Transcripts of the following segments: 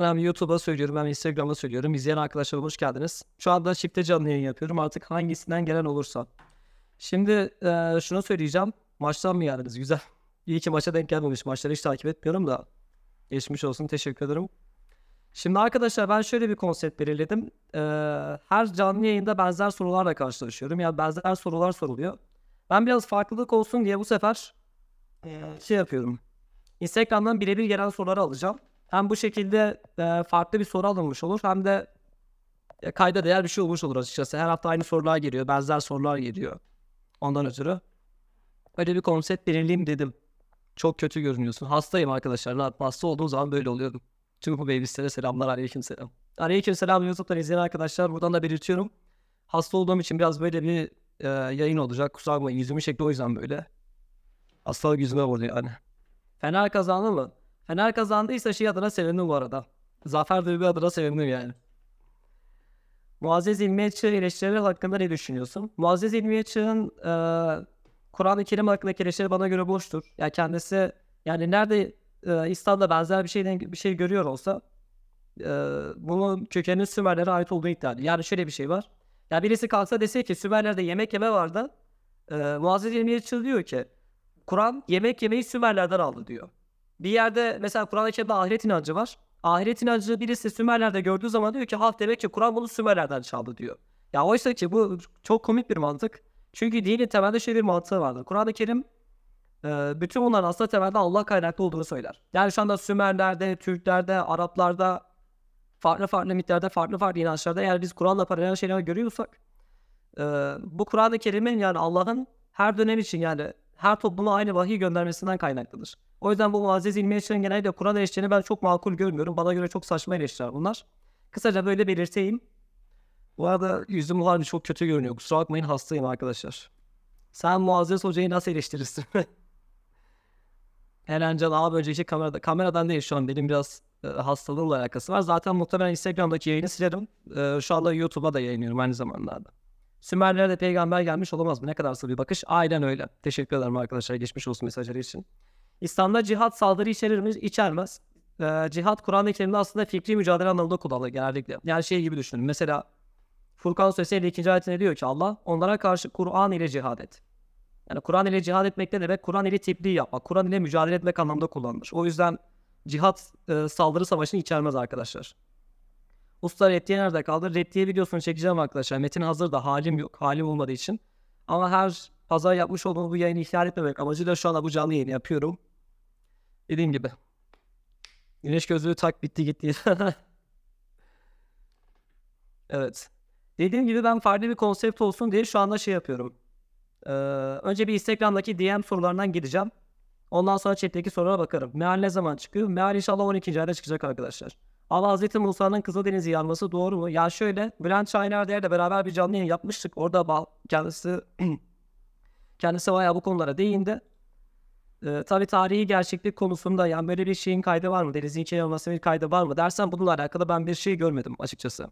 Hem YouTube'a söylüyorum hem Instagram'a söylüyorum. İzleyen arkadaşlar hoş geldiniz. Şu anda çifte canlı yayın yapıyorum. Artık hangisinden gelen olursa. Şimdi eee, şunu söyleyeceğim. Maçtan mı geldiniz? Güzel. İyi ki maça denk gelmemiş. Maçları hiç takip etmiyorum da. Geçmiş olsun. Teşekkür ederim. Şimdi arkadaşlar ben şöyle bir konsept belirledim. Eee, her canlı yayında benzer sorularla karşılaşıyorum. Yani benzer sorular soruluyor. Ben biraz farklılık olsun diye bu sefer şey yapıyorum. Instagram'dan birebir gelen soruları alacağım. Hem bu şekilde eee, farklı bir soru alınmış olur hem de e, kayda değer bir şey olmuş olur açıkçası. Her hafta aynı sorular geliyor, benzer sorular geliyor. Ondan ötürü öyle bir konsept belirleyeyim dedim. Çok kötü görünüyorsun. Hastayım arkadaşlar. Hasta olduğum zaman böyle oluyorum. Tüm bu babysitlere selamlar. Aleyküm selam. Aleyküm selam YouTube'dan izleyen arkadaşlar. Buradan da belirtiyorum. Hasta olduğum için biraz böyle bir e, yayın olacak. Kusura bakmayın. Yüzümün şekli o yüzden böyle. Hastalık yüzüme vurdu yani. Fener kazandı mı? Fener kazandıysa şey adına sevindim bu arada. Zafer Duygu adına sevindim yani. Muazzez İlmiye Çığ eleştirileri hakkında ne düşünüyorsun? Muazzez İlmiye Çığ'ın eee, Kur'an-ı Kerim hakkındaki eleştirileri bana göre boştur. Yani kendisi yani nerede eee, İslam'da benzer bir şeyden bir şey görüyor olsa eee bunun kökeninin Sümerlere ait olduğu iddia ediyor. Yani şöyle bir şey var. Ya birisi kalksa dese ki Sümerler'de yemek yeme vardı. Eee Muazzez İlmiye Çığ diyor ki Kur'an yemek yemeyi Sümerlerden aldı diyor. Bir yerde mesela Kur'an-ı Kerim'de ahiret inancı var. Ahiret inancı birisi Sümerler'de gördüğü zaman diyor ki halk demek ki Kur'an bunu Sümerlerden çaldı diyor. Ya oysa ki bu çok komik bir mantık. Çünkü dinin temelde şöyle bir mantığı vardır. Kur'an-ı Kerim e, bütün bunların aslında temelde Allah kaynaklı olduğunu söyler. Yani şu anda Sümerler'de, Türklerde, Araplarda farklı farklı mitlerde, farklı farklı inançlarda eğer biz Kur'an'la paralel şeyler görüyorsak e, bu Kur'an-ı Kerim'in yani Allah'ın her dönem için yani her topluma aynı vahiy göndermesinden kaynaklıdır. O yüzden bu muazzez ilmi eleştirilerin genellikle Kur'an eleştirilerini ben çok makul görmüyorum. Bana göre çok saçma eleştiriler bunlar. Kısaca böyle belirteyim. Bu arada yüzüm harbi çok kötü görünüyor. Kusura bakmayın hastayım arkadaşlar. Sen Muazzez Hoca'yı nasıl eleştirirsin? Erencan abi önceki kamerada. Kameradan değil şu an benim biraz e, hastalığımla alakası var. Zaten muhtemelen Instagram'daki yayını silerim. E, şu anda YouTube'a da yayınlıyorum aynı zamanlarda. Sümerlere de peygamber gelmiş olamaz mı? Ne kadar sığ bir bakış. Aynen öyle. Teşekkür ederim arkadaşlar. Geçmiş olsun mesajları için. İslam'da cihat saldırı içerir mi? İçermez. Ee, cihat Kur'an-ı Kerim'de aslında fikri mücadele anlamında kullanılır genellikle. Yani şey gibi düşünün. Mesela Furkan Suresi 52. ayetinde diyor ki Allah onlara karşı Kur'an ile cihad et. Yani Kur'an ile cihad etmek ne demek? Kur'an ile tebliğ yapmak, Kur'an ile mücadele etmek anlamında kullanılır. O yüzden cihat e, saldırı savaşını içermez arkadaşlar. Usta reddiye nerede kaldı? Reddiye videosunu çekeceğim arkadaşlar. Metin hazır da halim yok. Halim olmadığı için. Ama her pazar yapmış olduğum bu yayını ihlal etmemek amacıyla şu anda bu canlı yayını yapıyorum. Dediğim gibi. Güneş gözlüğü tak bitti gitti. evet. Dediğim gibi ben farklı bir konsept olsun diye şu anda şey yapıyorum. Ee, önce bir Instagram'daki DM sorularından gideceğim. Ondan sonra chat'teki sorulara bakarım. Meal ne zaman çıkıyor? Meal inşallah 12. ayda çıkacak arkadaşlar. Allah Hazreti Musa'nın Kızıldeniz'i yanması doğru mu? Ya şöyle Bülent Şahiner'de beraber bir canlı yayın yapmıştık. Orada kendisi kendisi bayağı bu konulara değindi. Ee, tabii tarihi gerçeklik konusunda yani böyle bir şeyin kaydı var mı? Denizin içine olması bir kaydı var mı dersen bununla alakalı ben bir şey görmedim açıkçası.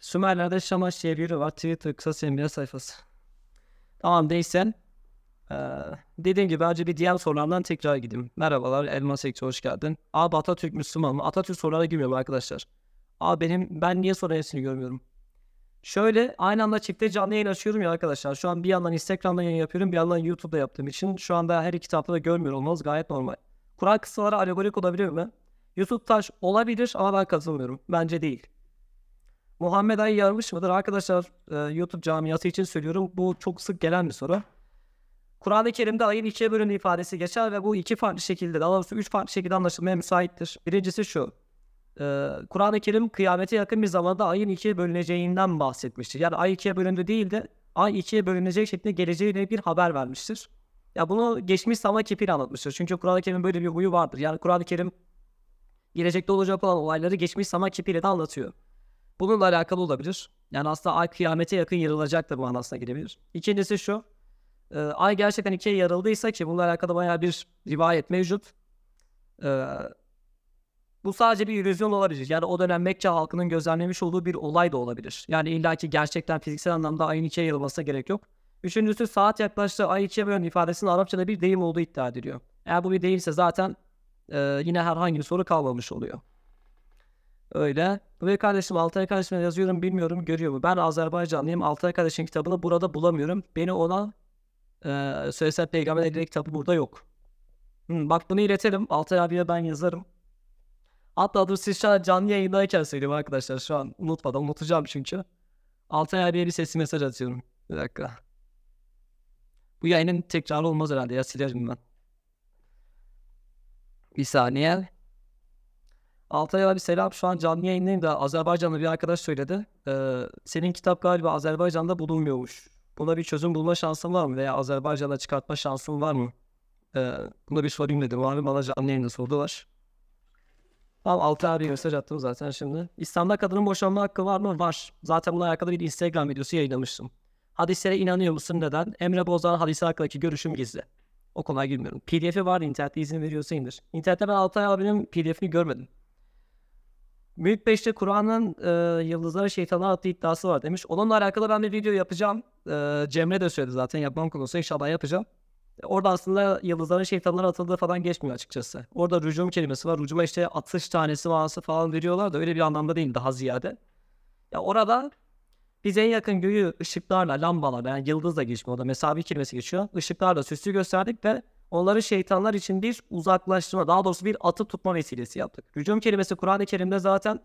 Sümerler'de Şamaş diye biri var. Twitter kısa semya sayfası. Tamam değilsen. Ee, dediğim gibi önce bir DM sorularından tekrar gideyim. Merhabalar Elmas Sektör hoş geldin. Abi Atatürk Müslüman mı? Atatürk sorulara girmiyorum arkadaşlar. Abi benim ben niye soru hepsini görmüyorum? Şöyle aynı anda çifte canlı yayın açıyorum ya arkadaşlar. Şu an bir yandan Instagram'da yayın yapıyorum bir yandan YouTube'da yaptığım için şu anda her iki tarafta da görmüyor olmanız gayet normal. Kur'an kıssaları alegorik olabilir mi? YouTube taş olabilir ama ben katılmıyorum. Bence değil. Muhammed Ay yarmış mıdır? Arkadaşlar e, YouTube camiası için söylüyorum. Bu çok sık gelen bir soru. Kur'an-ı Kerim'de ayın ikiye bölündüğü ifadesi geçer ve bu iki farklı şekilde, daha doğrusu üç farklı şekilde anlaşılmaya müsaittir. Birincisi şu. e, Kur'an-ı Kerim kıyamete yakın bir zamanda ayın ikiye bölüneceğinden bahsetmiştir. Yani ay ikiye bölündü değil de ay ikiye bölünecek şeklinde geleceğiyle bir haber vermiştir. Ya bunu geçmiş zaman kipiyle anlatmıştır. Çünkü Kur'an-ı Kerim'in böyle bir huyu vardır. Yani Kur'an-ı Kerim gelecekte olacak olan olayları geçmiş zaman kipiyle de anlatıyor. Bununla alakalı olabilir. Yani aslında ay kıyamete yakın yarılacaktır manasına gelebilir. İkincisi şu. E, ay gerçekten ikiye yarıldıysa ki bununla alakalı bayağı bir rivayet mevcut. E, bu sadece bir illüzyon olabilir. Yani o dönem Mekke halkının gözlemlemiş olduğu bir olay da olabilir. Yani illaki gerçekten fiziksel anlamda ayın ikiye yarılmasına gerek yok. Üçüncüsü saat yaklaştı ay ikiye bölün ifadesinin Arapçada bir deyim olduğu iddia ediliyor. Eğer bu bir değilse zaten e, yine herhangi bir soru kalmamış oluyor. Öyle. Ve kardeşim Altay kardeşime yazıyorum bilmiyorum görüyor mu? Ben Azerbaycanlıyım. Altay kardeşin kitabını burada bulamıyorum. Beni ona e, söylesem peygamber edildiği kitabı burada yok. Hı, bak bunu iletelim. Altay abiye ben yazarım. Hatta dur siz şu an canlı yayındayken söyleyeyim arkadaşlar. Şu an unutmadan unutacağım çünkü. Altay abiye bir sesli mesaj atıyorum. Bir dakika. Bu yayının tekrarı olmaz herhalde ya silerim ben. Bir saniye. Altay abi selam. Şu an canlı yayındayım da Azerbaycanlı bir arkadaş söyledi. Ee, senin kitap galiba Azerbaycan'da bulunmuyormuş. Buna bir çözüm bulma şansın var mı? Veya Azerbaycan'a çıkartma şansın var mı? Ee, buna bir sorayım dedim. Abi bana canlı sordular. Tamam Altay abi mesaj attım zaten şimdi. İslam'da kadının boşanma hakkı var mı? Var. Zaten bununla alakalı bir Instagram videosu yayınlamıştım. Hadislere inanıyor musun? Neden? Emre Bozan hadise hakkındaki görüşüm gizli. O konuya girmiyorum. PDF'i var internette izin veriyorsa indir. İnternette ben Altay abinin PDF'ini görmedim. Büyük Beş'te Kur'an'ın e, yıldızlara şeytanlar attığı iddiası var demiş. Onunla alakalı ben bir video yapacağım. E, Cemre de söyledi zaten yapmam konusu inşallah yapacağım. Orada aslında yıldızlara şeytanlar atıldığı falan geçmiyor açıkçası. Orada rücum kelimesi var. Rücuma işte atış tanesi manası falan veriyorlar da öyle bir anlamda değil daha ziyade. Ya orada biz en yakın göğü ışıklarla, lambalarla yani yıldızla geçmiyor. Orada mesabi kelimesi geçiyor. Işıklarla süslü gösterdik ve onları şeytanlar için bir uzaklaştırma, daha doğrusu bir atıp tutma vesilesi yaptık. Rücum kelimesi Kur'an-ı Kerim'de zaten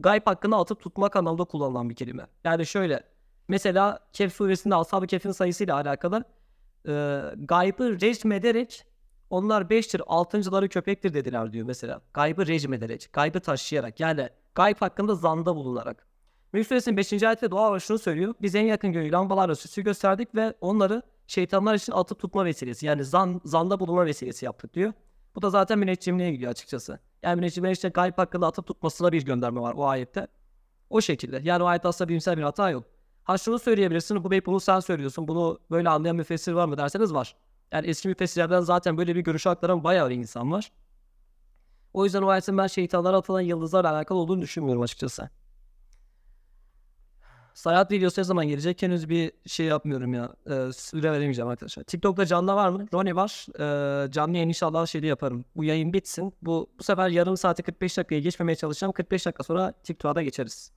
gayb hakkında atıp tutmak anlamda kullanılan bir kelime. Yani şöyle, mesela Kehf suresinde Ashab-ı Kehf'in sayısıyla alakalı e, gaybı rejim ederek onlar beştir, altıncıları köpektir dediler diyor mesela. Gaybı rejim ederek, gaybı taşıyarak yani gayb hakkında zanda bulunarak. Mülk Suresinin 5. ayette dua şunu söylüyor. Biz en yakın göğü lambalarla süsü gösterdik ve onları şeytanlar için atıp tutma vesilesi yani zan, zanda bulunma vesilesi yaptık diyor. Bu da zaten müneccimliğe gidiyor açıkçası. Yani müneccimliğe işte gayb hakkında atıp tutmasına bir gönderme var o ayette. O şekilde. Yani o ayette aslında bilimsel bir hata yok. Ha şunu söyleyebilirsin. Bu bey bunu sen söylüyorsun. Bunu böyle anlayan müfessir var mı derseniz var. Yani eski müfessirlerden zaten böyle bir görüşü aktaran bayağı bir insan var. O yüzden o ayetin ben şeytanlara atılan yıldızlarla alakalı olduğunu düşünmüyorum açıkçası. Sayat videosu ne zaman gelecek? Henüz bir şey yapmıyorum ya. Ee, süre veremeyeceğim arkadaşlar. TikTok'ta canlı var mı? Roni var. Ee, canlı yayın inşallah şeyde yaparım. Bu yayın bitsin. Bu, bu sefer yarım saati 45 dakikaya geçmemeye çalışacağım. 45 dakika sonra TikTok'a da geçeriz.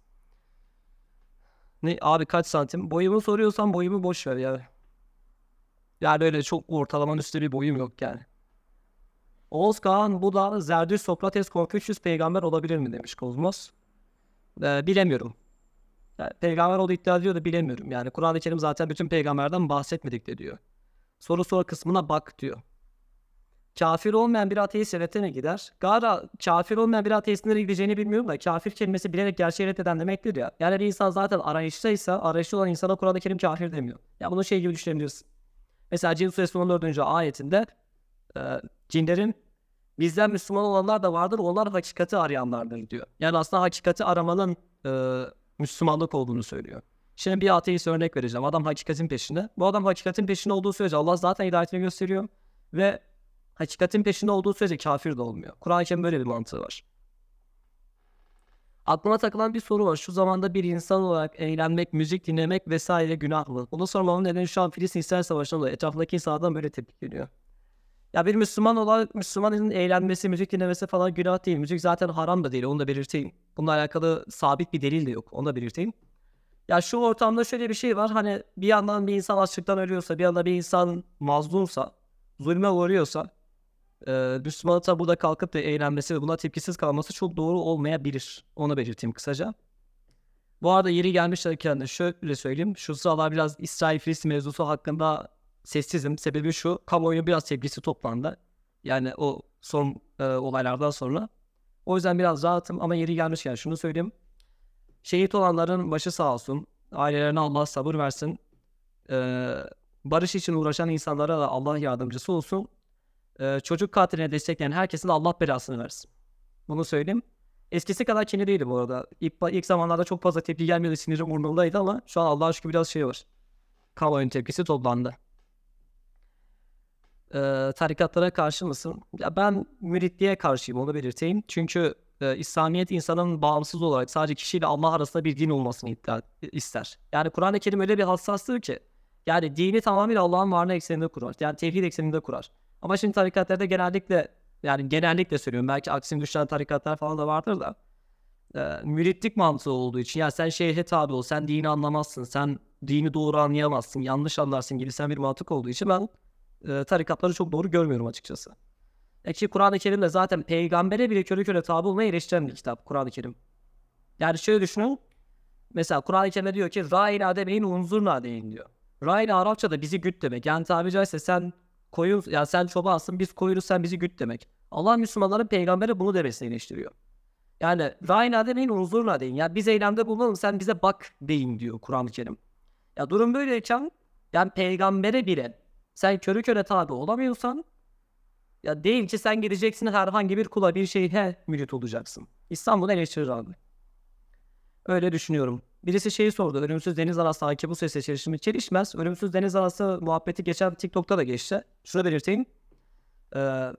Ne abi kaç santim? Boyumu soruyorsan boyumu boş ver ya. Yani öyle çok ortalamanın üstü bir boyum yok yani. Oğuz Kağan bu da Zerdüş, Sokrates, Konfüçyüs peygamber olabilir mi demiş Kozmos. Ee, bilemiyorum. Yani peygamber olduğu iddia ediyor da bilemiyorum. Yani Kur'an-ı Kerim zaten bütün peygamberden bahsetmedik de diyor. Soru soru kısmına bak diyor. Kafir olmayan bir ateist cennete mi gider? Gara kafir olmayan bir ateistin nereye gideceğini bilmiyorum da kafir kelimesi bilerek gerçeği reddeden demektir ya. Yani bir insan zaten arayıştaysa arayışta olan insana Kur'an-ı Kerim kafir demiyor. Ya bunu şey gibi düşünebilirsin. Mesela Cin Suresi 14. ayetinde e, cinlerin bizden Müslüman olanlar da vardır onlar hakikati arayanlardır diyor. Yani aslında hakikati aramanın e, Müslümanlık olduğunu söylüyor. Şimdi bir ateist örnek vereceğim. Adam hakikatin peşinde. Bu adam hakikatin peşinde olduğu sürece Allah zaten hidayetini gösteriyor. Ve hakikatin peşinde olduğu sürece kafir de olmuyor. Kur'an-ı Kerim böyle bir mantığı var. Aklıma takılan bir soru var. Şu zamanda bir insan olarak eğlenmek, müzik dinlemek vesaire günah mı? Bunu sormamın nedeni şu an Filistin İsrail Savaşı'nda etrafındaki insanlardan böyle tepki geliyor. Ya bir Müslüman olarak Müslümanın eğlenmesi, müzik dinlemesi falan günah değil. Müzik zaten haram da değil. Onu da belirteyim. Bununla alakalı sabit bir delil de yok. Onu da belirteyim. Ya şu ortamda şöyle bir şey var. Hani bir yandan bir insan açlıktan ölüyorsa, bir yandan bir insan mazlumsa, zulme uğruyorsa, e, Müslümanın tabi burada kalkıp da eğlenmesi ve buna tepkisiz kalması çok doğru olmayabilir. Onu belirteyim kısaca. Bu arada yeri gelmişken şöyle söyleyeyim. Şu sıralar biraz İsrail-Filistin mevzusu hakkında sessizim. Sebebi şu, kamuoyu biraz tepkisi toplandı. Yani o son e, olaylardan sonra. O yüzden biraz rahatım ama yeri gelmişken şunu söyleyeyim. Şehit olanların başı sağ olsun. Ailelerine Allah sabır versin. Ee, barış için uğraşan insanlara da Allah yardımcısı olsun. Ee, çocuk katiline destekleyen herkesin de Allah belasını versin. Bunu söyleyeyim. Eskisi kadar kinli değilim bu arada. İlk, ilk zamanlarda çok fazla tepki gelmedi sinirim burnumdaydı ama şu an Allah'a şükür biraz şey var. Kamuoyunun tepkisi toplandı. Ee, tarikatlara karşı mısın? Ya ben müritliğe karşıyım onu belirteyim. Çünkü e, İslamiyet insanın bağımsız olarak sadece kişiyle Allah arasında bir din olmasını iddia, ister. Yani Kur'an-ı Kerim öyle bir hassastır ki yani dini tamamıyla Allah'ın varlığı ekseninde kurar. Yani tevhid ekseninde kurar. Ama şimdi tarikatlarda genellikle Yani genellikle söylüyorum. Belki aksini düşen tarikatlar falan da vardır da. E, müritlik mantığı olduğu için. Ya sen şeyhe tabi ol. Sen dini anlamazsın. Sen dini doğru anlayamazsın. Yanlış anlarsın gibi sen bir mantık olduğu için ben e, tarikatları çok doğru görmüyorum açıkçası. E Kur'an-ı Kerim'de zaten peygambere bile köre köre tabi olmaya eleştiren bir kitap Kur'an-ı Kerim. Yani şöyle düşünün. Mesela Kur'an-ı Kerim'de diyor ki Ra'ina demeyin unzurna deyin diyor. Ra'ina Arapçada bizi güt demek. Yani tabi caizse sen koyun ya sen çobansın biz koyunuz sen bizi güt demek. Allah Müslümanların peygambere bunu demesini eleştiriyor. Yani Ra'ina demeyin unzurna deyin. Ya biz eylemde bulunalım sen bize bak deyin diyor Kur'an-ı Kerim. Ya durum böyleyken yani peygambere bile sen körü köre tabi olamıyorsan ya değil ki sen gideceksin herhangi bir kula bir şeyhe mürit olacaksın. İslam bunu eleştirir abi. Öyle düşünüyorum. Birisi şeyi sordu. Ölümsüz deniz anası hakim bu sesle çelişir mi? Çelişmez. Ölümsüz deniz anası muhabbeti geçen TikTok'ta da geçti. Şunu belirteyim. Ee,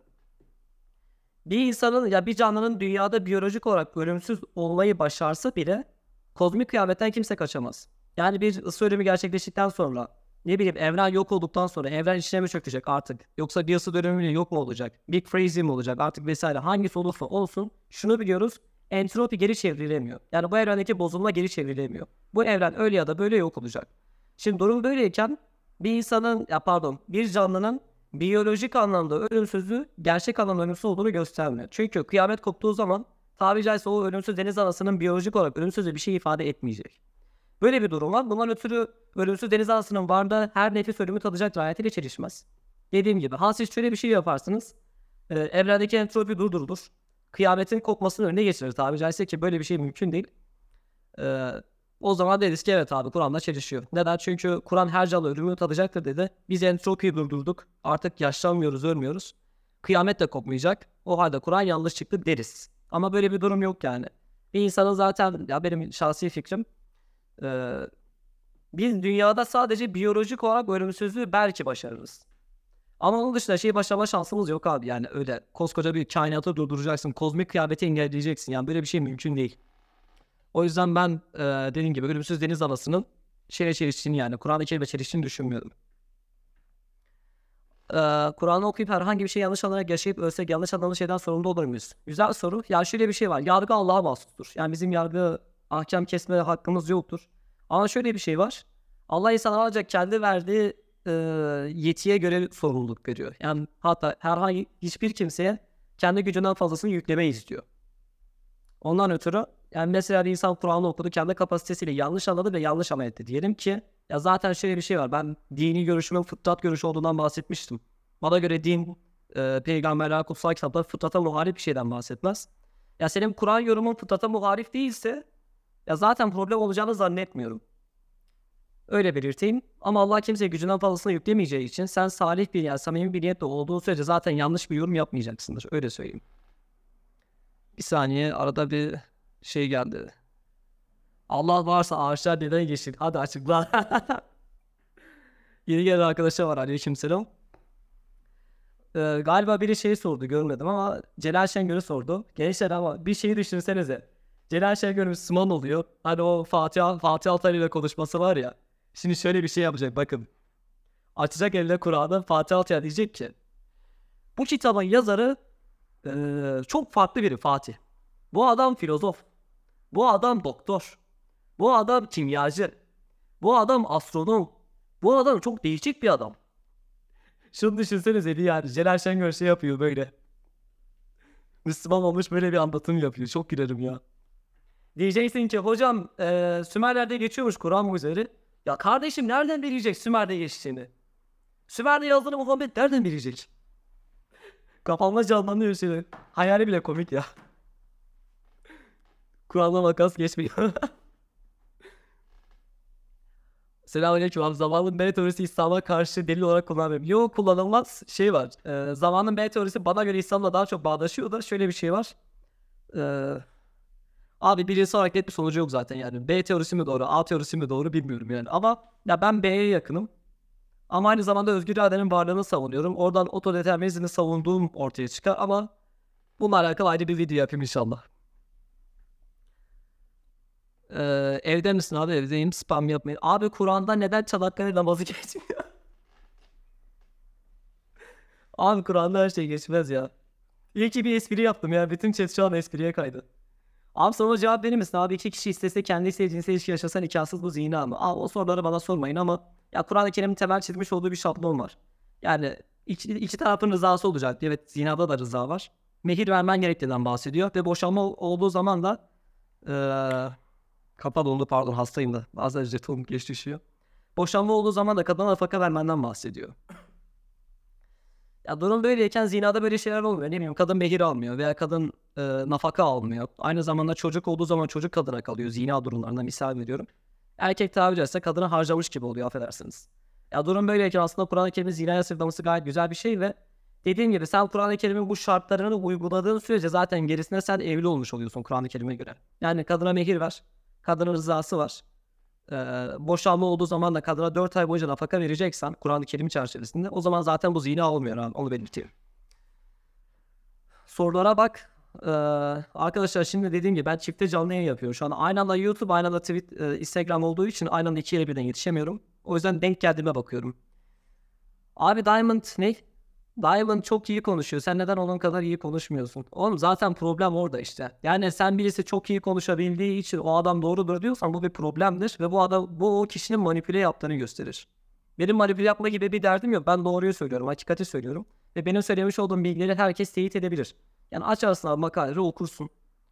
bir insanın ya bir canlının dünyada biyolojik olarak ölümsüz olmayı başarsa bile kozmik kıyametten kimse kaçamaz. Yani bir ısı ölümü gerçekleştikten sonra ne bileyim evren yok olduktan sonra evren içine mi çökecek artık? Yoksa bir ısı dönümüyle yok mu olacak? Big Freeze mi olacak artık vesaire hangisi olursa olsun şunu biliyoruz entropi geri çevrilemiyor. Yani bu evrendeki bozulma geri çevrilemiyor. Bu evren öyle ya da böyle yok olacak. Şimdi durum böyleyken bir insanın ya pardon bir canlının biyolojik anlamda ölümsüzlüğü gerçek anlamda ölümsüz olduğunu göstermiyor. Çünkü kıyamet koptuğu zaman tabi caizse o ölümsüz deniz anasının biyolojik olarak ölümsüz bir şey ifade etmeyecek. Böyle bir durum var. Bundan ötürü ölümsüz deniz anasının varlığı her nefis ölümü tadacak ayetiyle çelişmez. Dediğim gibi ha siz şöyle bir şey yaparsınız. E, evrendeki entropi durdurulur. Kıyametin kopmasının önüne geçirir tabi caizse ki böyle bir şey mümkün değil. E, o zaman deriz ki evet abi Kur'an'la çelişiyor. Neden? Çünkü Kur'an her canlı ölümü tadacaktır dedi. Biz entropiyi durdurduk. Artık yaşlanmıyoruz, ölmüyoruz. Kıyamet de kopmayacak. O halde Kur'an yanlış çıktı deriz. Ama böyle bir durum yok yani. Bir insanın zaten ya benim şahsi fikrim ee, biz dünyada sadece biyolojik olarak ölümsüzlüğü belki başarırız. Ama onun dışında şey başarma şansımız yok abi. Yani öyle koskoca bir kainatı durduracaksın. Kozmik kıyafeti engelleyeceksin. Yani böyle bir şey mümkün değil. O yüzden ben e, dediğim gibi ölümsüz deniz anasının şeye çeliştiğini yani Kur'an-ı Kerim'e çeliştiğini düşünmüyorum. Ee, Kur'an'ı okuyup herhangi bir şey yanlış anlayarak yaşayıp ölsek yanlış anladığımız şeyden sorumlu olur muyuz? Güzel soru. Ya şöyle bir şey var. Yargı Allah'a mahsustur. Yani bizim yargı ahkam kesme hakkımız yoktur. Ama şöyle bir şey var. Allah insana ancak kendi verdiği e, yetiye göre sorumluluk veriyor. Yani hatta herhangi hiçbir kimseye kendi gücünden fazlasını yükleme istiyor. Ondan ötürü yani mesela bir insan Kur'an'ı okudu kendi kapasitesiyle yanlış anladı ve yanlış amel etti. Diyelim ki ya zaten şöyle bir şey var. Ben dini görüşümün fıtrat görüşü olduğundan bahsetmiştim. Bana göre din, e, peygamberler, kutsal kitaplar fıtrata muharif bir şeyden bahsetmez. Ya senin Kur'an yorumun fıtrata muharif değilse ya zaten problem olacağını zannetmiyorum. Öyle belirteyim. Ama Allah kimseye gücünden fazlasını yüklemeyeceği için sen salih bir yani samimi bir niyetle olduğu sürece zaten yanlış bir yorum yapmayacaksındır. Öyle söyleyeyim. Bir saniye arada bir şey geldi. Allah varsa ağaçlar neden yeşil? Hadi açıkla. Yeni gelen arkadaşa var aleykümselam. Ee, galiba biri şey sordu görmedim ama Celal Şengör'ü sordu. Gençler ama bir şeyi düşünsenize. Celal Şengör Müslüman oluyor. Hani o Fatih, Fatih Altaylı ile konuşması var ya. Şimdi şöyle bir şey yapacak bakın. Açacak eline Kur'an'ı Fatih Altaylı diyecek ki. Bu kitabın yazarı ee, çok farklı biri Fatih. Bu adam filozof. Bu adam doktor. Bu adam kimyacı. Bu adam astronom. Bu adam çok değişik bir adam. Şunu düşünsenize bir yani Celal Şengör şey yapıyor böyle. Müslüman olmuş böyle bir anlatım yapıyor. Çok gülerim ya. Diyeceksin ki hocam e, Sümerler'de geçiyormuş Kur'an mucizeleri. Ya kardeşim nereden bilecek Sümer'de geçtiğini? Sümer'de yazdığını Muhammed nereden bilecek? Kafamda canlanıyor şimdi. Hayali bile komik ya. Kur'an'la makas geçmiyor. Selamünaleyküm abi. Zamanın B teorisi İslam'a karşı delil olarak kullanmıyorum. Yok kullanılmaz şey var. Ee, zamanın B teorisi bana göre İslam'la daha çok bağdaşıyor da şöyle bir şey var. Ee, abi bilimsel olarak net bir sonucu yok zaten yani. B teorisi mi doğru, A teorisi mi doğru bilmiyorum yani. Ama ya ben B'ye yakınım. Ama aynı zamanda özgür iradenin varlığını savunuyorum. Oradan otodeterminizmi savunduğum ortaya çıkar ama bununla alakalı ayrı bir video yapayım inşallah. Ee, evde misin abi? Evdeyim. Spam yapmayın. Abi Kur'an'da neden Çanakkale namazı geçmiyor? abi Kur'an'da her şey geçmez ya. İyi ki bir espri yaptım ya. Bütün chat şu an espriye kaydı. Abi sana cevap verir misin? Abi iki kişi istese kendi istediği cinsel ilişki yaşasa nikahsız bu zina mı? Abi o soruları bana sormayın ama ya Kur'an-ı Kerim'in temel çizmiş olduğu bir şablon var. Yani iki, iki tarafın rızası olacak. Evet zinada da rıza var. Mehir vermen gerektiğinden bahsediyor. Ve boşanma ol- olduğu zaman da eee kapalı oldu pardon hastayım da. Bazen jetonum geç düşüyor. Boşanma olduğu zaman da kadına nafaka vermenden bahsediyor. Ya durum böyleyken zinada böyle şeyler olmuyor. Ne bileyim kadın mehir almıyor veya kadın e, nafaka almıyor. Aynı zamanda çocuk olduğu zaman çocuk kadına kalıyor. Zina durumlarında misal veriyorum. Erkek tabiri caizse kadını harcamış gibi oluyor affedersiniz. Ya durum böyleyken aslında Kur'an-ı Kerim'in zinaya sırtlaması gayet güzel bir şey ve dediğim gibi sen Kur'an-ı Kerim'in bu şartlarını uyguladığın sürece zaten gerisine sen evli olmuş oluyorsun Kur'an-ı Kerim'e göre. Yani kadına mehir ver. Kadının rızası var. Ee, boşanma olduğu zaman da kadına 4 ay boyunca nafaka vereceksen Kur'an-ı Kerim çerçevesinde o zaman zaten bu zina olmuyor abi onu belirteyim. Sorulara bak. Ee, arkadaşlar şimdi dediğim gibi ben çifte canlı yayın yapıyorum. Şu an aynı anda YouTube, aynı anda Twitter, e, Instagram olduğu için aynı anda iki yere birden yetişemiyorum. O yüzden denk geldiğime bakıyorum. Abi Diamond ne? Diamond çok iyi konuşuyor. Sen neden onun kadar iyi konuşmuyorsun? Oğlum zaten problem orada işte. Yani sen birisi çok iyi konuşabildiği için o adam doğrudur diyorsan bu bir problemdir ve bu adam bu o kişinin manipüle yaptığını gösterir. Benim manipüle yapma gibi bir derdim yok. Ben doğruyu söylüyorum, hakikati söylüyorum ve benim söylemiş olduğum bilgileri herkes teyit edebilir. Yani açarsın abi makaleleri okursun.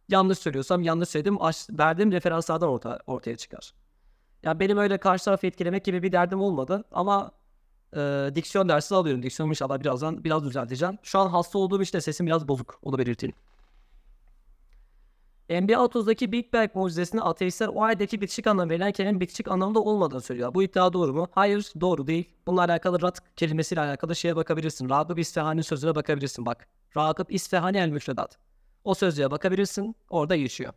Yanlış söylüyorsam yanlış söyledim. Aç, verdiğim referanslardan orta, ortaya çıkar. Ya benim öyle karşı tarafı etkilemek gibi bir derdim olmadı ama e, diksiyon dersi alıyorum. Diksiyonumu inşallah birazdan biraz düzelteceğim. Şu an hasta olduğum işte sesim biraz bozuk. Onu belirteyim. NBA 30'daki Big Bang mucizesini ateistler o aydaki bitişik anlamı verilen kelimenin bitişik anlamında olmadığını söylüyor. Bu iddia doğru mu? Hayır doğru değil. Bununla alakalı rat kelimesiyle alakalı şeye bakabilirsin. Ragıp İsfahani sözüne bakabilirsin bak. Ragıp İsfahani el müfredat. O sözlüğe bakabilirsin. Orada geçiyor.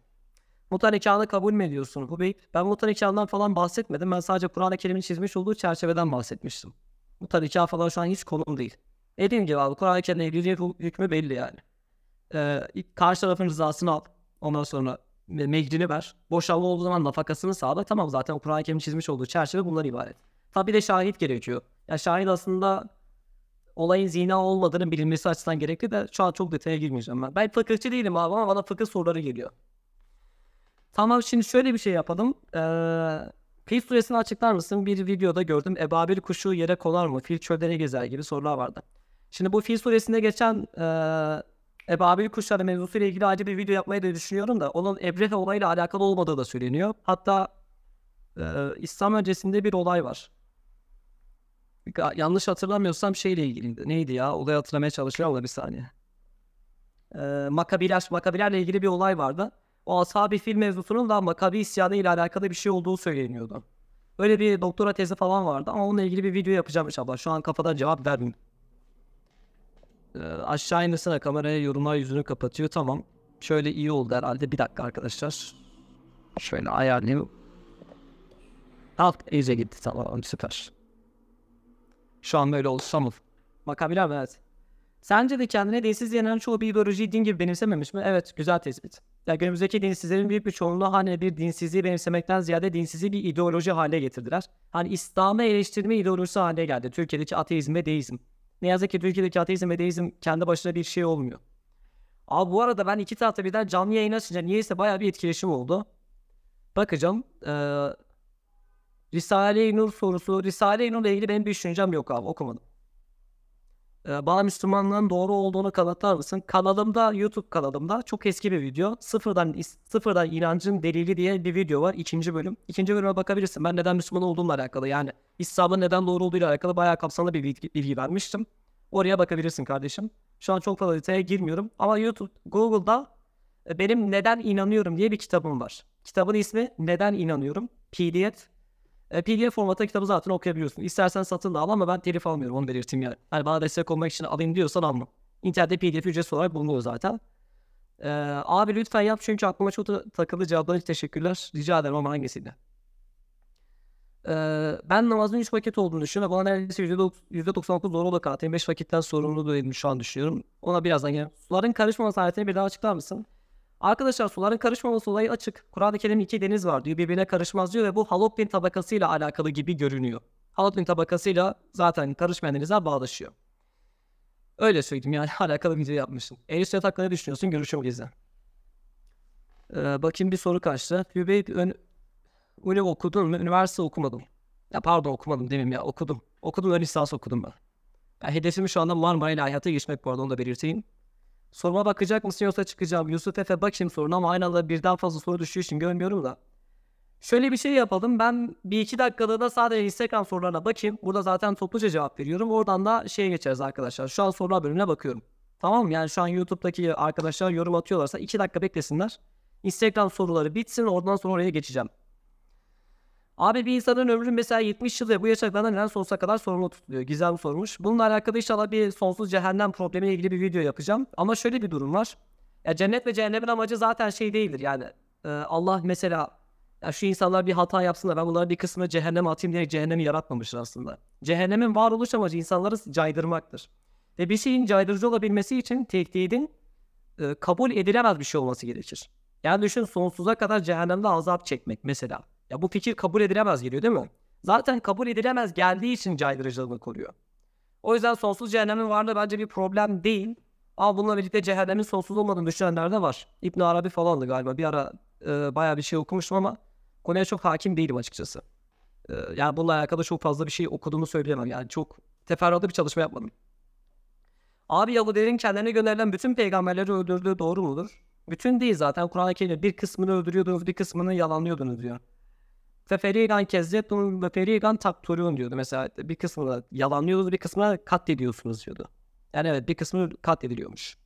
Muta nikahını kabul mü ediyorsun Hubeyb? Ben muta nikahından falan bahsetmedim. Ben sadece Kur'an-ı çizmiş olduğu çerçeveden bahsetmiştim. Muta nikah falan şu an hiç konum değil. Dediğim gibi abi Kur'an-ı Kerim'in hükmü belli yani. Ee, karşı tarafın rızasını al. Ondan sonra me- mehrini ver. Boşanma olduğu zaman nafakasını sağla. Tamam zaten Kur'an-ı Kerim'in çizmiş olduğu çerçeve bundan ibaret. Tabi de şahit gerekiyor. Ya şahit aslında olayın zina olmadığını bilinmesi açısından gerekli de şu an çok detaya girmeyeceğim ben. Ben fıkıhçı değilim abi ama bana fıkıh soruları geliyor. Tamam şimdi şöyle bir şey yapalım. Ee, Fil suresini açıklar mısın? Bir videoda gördüm. Ebabil kuşu yere konar mı? Fil çölde ne gezer gibi sorular vardı. Şimdi bu Fil suresinde geçen ee, Ebabil kuşları mevzusuyla ilgili ayrı bir video yapmayı da düşünüyorum da onun Ebrehe olayıyla alakalı olmadığı da söyleniyor. Hatta ee, İslam öncesinde bir olay var. Yanlış hatırlamıyorsam şeyle ilgiliydi. Neydi ya? Olayı hatırlamaya çalışıyorum da bir saniye. Ee, Makabiler, Makabilerle ilgili bir olay vardı. O ashabi fil mevzusunun da Makabi isyanı ile alakalı bir şey olduğu söyleniyordu. Böyle bir doktora tezi falan vardı ama onunla ilgili bir video yapacağım inşallah. Şu an kafadan cevap vermeyeyim. Ee, aşağı indirsene kameraya yorumlar yüzünü kapatıyor. Tamam. Şöyle iyi oldu herhalde. Bir dakika arkadaşlar. Şöyle ayarlayayım. Alt iyice gitti tamam süper. Şu an böyle oldu tamam. Makabiler mi? Evet. Sence de kendine dinsiz diyenen çoğu bir ideolojiyi din gibi benimsememiş mi? Evet, güzel tespit. Ya günümüzdeki dinsizlerin büyük bir çoğunluğu hani bir dinsizliği benimsemekten ziyade dinsizliği bir ideoloji haline getirdiler. Hani İslam'ı eleştirme ideolojisi haline geldi. Türkiye'deki ateizm ve deizm. Ne yazık ki Türkiye'deki ateizm ve deizm kendi başına bir şey olmuyor. Abi bu arada ben iki tarafta birden canlı yayın açınca niyeyse bayağı bir etkileşim oldu. Bakacağım. Ee, Risale-i Nur sorusu. Risale-i Nur'la ilgili benim bir düşüncem yok abi okumadım. Ee, bana Müslümanlığın doğru olduğunu kanıtlar mısın? Kanalımda, YouTube kanalımda çok eski bir video. Sıfırdan sıfırdan inancın delili diye bir video var. ikinci bölüm. İkinci bölüme bakabilirsin. Ben neden Müslüman olduğumla alakalı yani İslam'ın neden doğru olduğuyla alakalı bayağı kapsamlı bir bilgi, bilgi vermiştim. Oraya bakabilirsin kardeşim. Şu an çok fazla detaya girmiyorum. Ama YouTube, Google'da e, benim Neden İnanıyorum diye bir kitabım var. Kitabın ismi Neden İnanıyorum. PDF. E, PDF formatı kitabı zaten okuyabiliyorsun. İstersen satın da al ama ben telif almıyorum onu belirteyim yani. Hani bana destek olmak için alayım diyorsan alma. İnternette PDF ücretsiz olarak bulunuyor zaten. E, abi lütfen yap çünkü aklıma çok da takıldı cevaplar için teşekkürler. Rica ederim ama hangisiydi? E, ben namazın 3 vakit olduğunu düşünüyorum. Bana neredeyse %9 %99 doğru olarak atayım. 5 vakitten sorumlu değilim şu an düşünüyorum. Ona birazdan gelelim. Suların karışmaması ayetini bir daha açıklar mısın? Arkadaşlar suların karışmaması olayı açık. Kur'an-ı Kerim'de iki deniz var diyor. Birbirine karışmaz diyor ve bu Halopin tabakasıyla alakalı gibi görünüyor. Halopin tabakasıyla zaten karışmayan denizler bağdaşıyor. Öyle söyleyeyim yani alakalı video yapmışım. Erişte hakkında düşünüyorsun? Görüşüm gizli. Ee, bakayım bir soru kaçtı. Hübeyt ön... Uni okudun mu? Üniversite okumadım. Ya pardon okumadım demeyeyim ya okudum. Okudum ön lisans okudum ben. Ya hedefim şu anda Marmara İlahiyat'a geçmek bu arada onu da belirteyim. Soruma bakacak mısın yoksa çıkacağım. Yusuf Efe bakayım soruna ama aynı anda birden fazla soru düşüyor için görmüyorum da. Şöyle bir şey yapalım. Ben bir iki dakikalığına sadece Instagram sorularına bakayım. Burada zaten topluca cevap veriyorum. Oradan da şeye geçeriz arkadaşlar. Şu an sorular bölümüne bakıyorum. Tamam mı? Yani şu an YouTube'daki arkadaşlar yorum atıyorlarsa iki dakika beklesinler. Instagram soruları bitsin. Oradan sonra oraya geçeceğim. Abi bir insanın ömrü mesela 70 yıl ve bu yaşadıklarından neden sonsuza kadar sorumlu tutuluyor? Gizem sormuş. Bununla alakalı inşallah bir sonsuz cehennem problemiyle ilgili bir video yapacağım. Ama şöyle bir durum var. Ya cennet ve cehennemin amacı zaten şey değildir yani. e, Allah mesela ya şu insanlar bir hata yapsın da ben bunların bir kısmını cehenneme atayım diye cehennemi yaratmamıştır aslında. Cehennemin varoluş amacı insanları caydırmaktır. Ve bir şeyin caydırıcı olabilmesi için tehdidin e, kabul edilemez bir şey olması gerekir. Yani düşün sonsuza kadar cehennemde azap çekmek mesela. Ya bu fikir kabul edilemez geliyor değil mi? Zaten kabul edilemez geldiği için caydırıcılığını koruyor. O yüzden sonsuz cehennemin varlığı bence bir problem değil. Ama bununla birlikte cehennemin sonsuz olmadığını düşünenler de var. İbn Arabi falandı galiba. Bir ara e, bayağı bir şey okumuştum ama konuya çok hakim değilim açıkçası. E, yani bununla alakalı çok fazla bir şey okuduğumu söyleyemem. Yani çok teferruatlı bir çalışma yapmadım. Abi Yahudilerin kendilerine gönderilen bütün peygamberleri öldürdüğü doğru mudur? Bütün değil zaten. Kur'an-ı Kerim'de bir kısmını öldürüyordunuz, bir kısmını yalanlıyordunuz diyor. Ve ferigan kezzetun ve ferigan diyordu. Mesela bir kısmını yalanlıyorsunuz, bir kısmını katlediyorsunuz diyordu. Yani evet bir kısmı katlediliyormuş.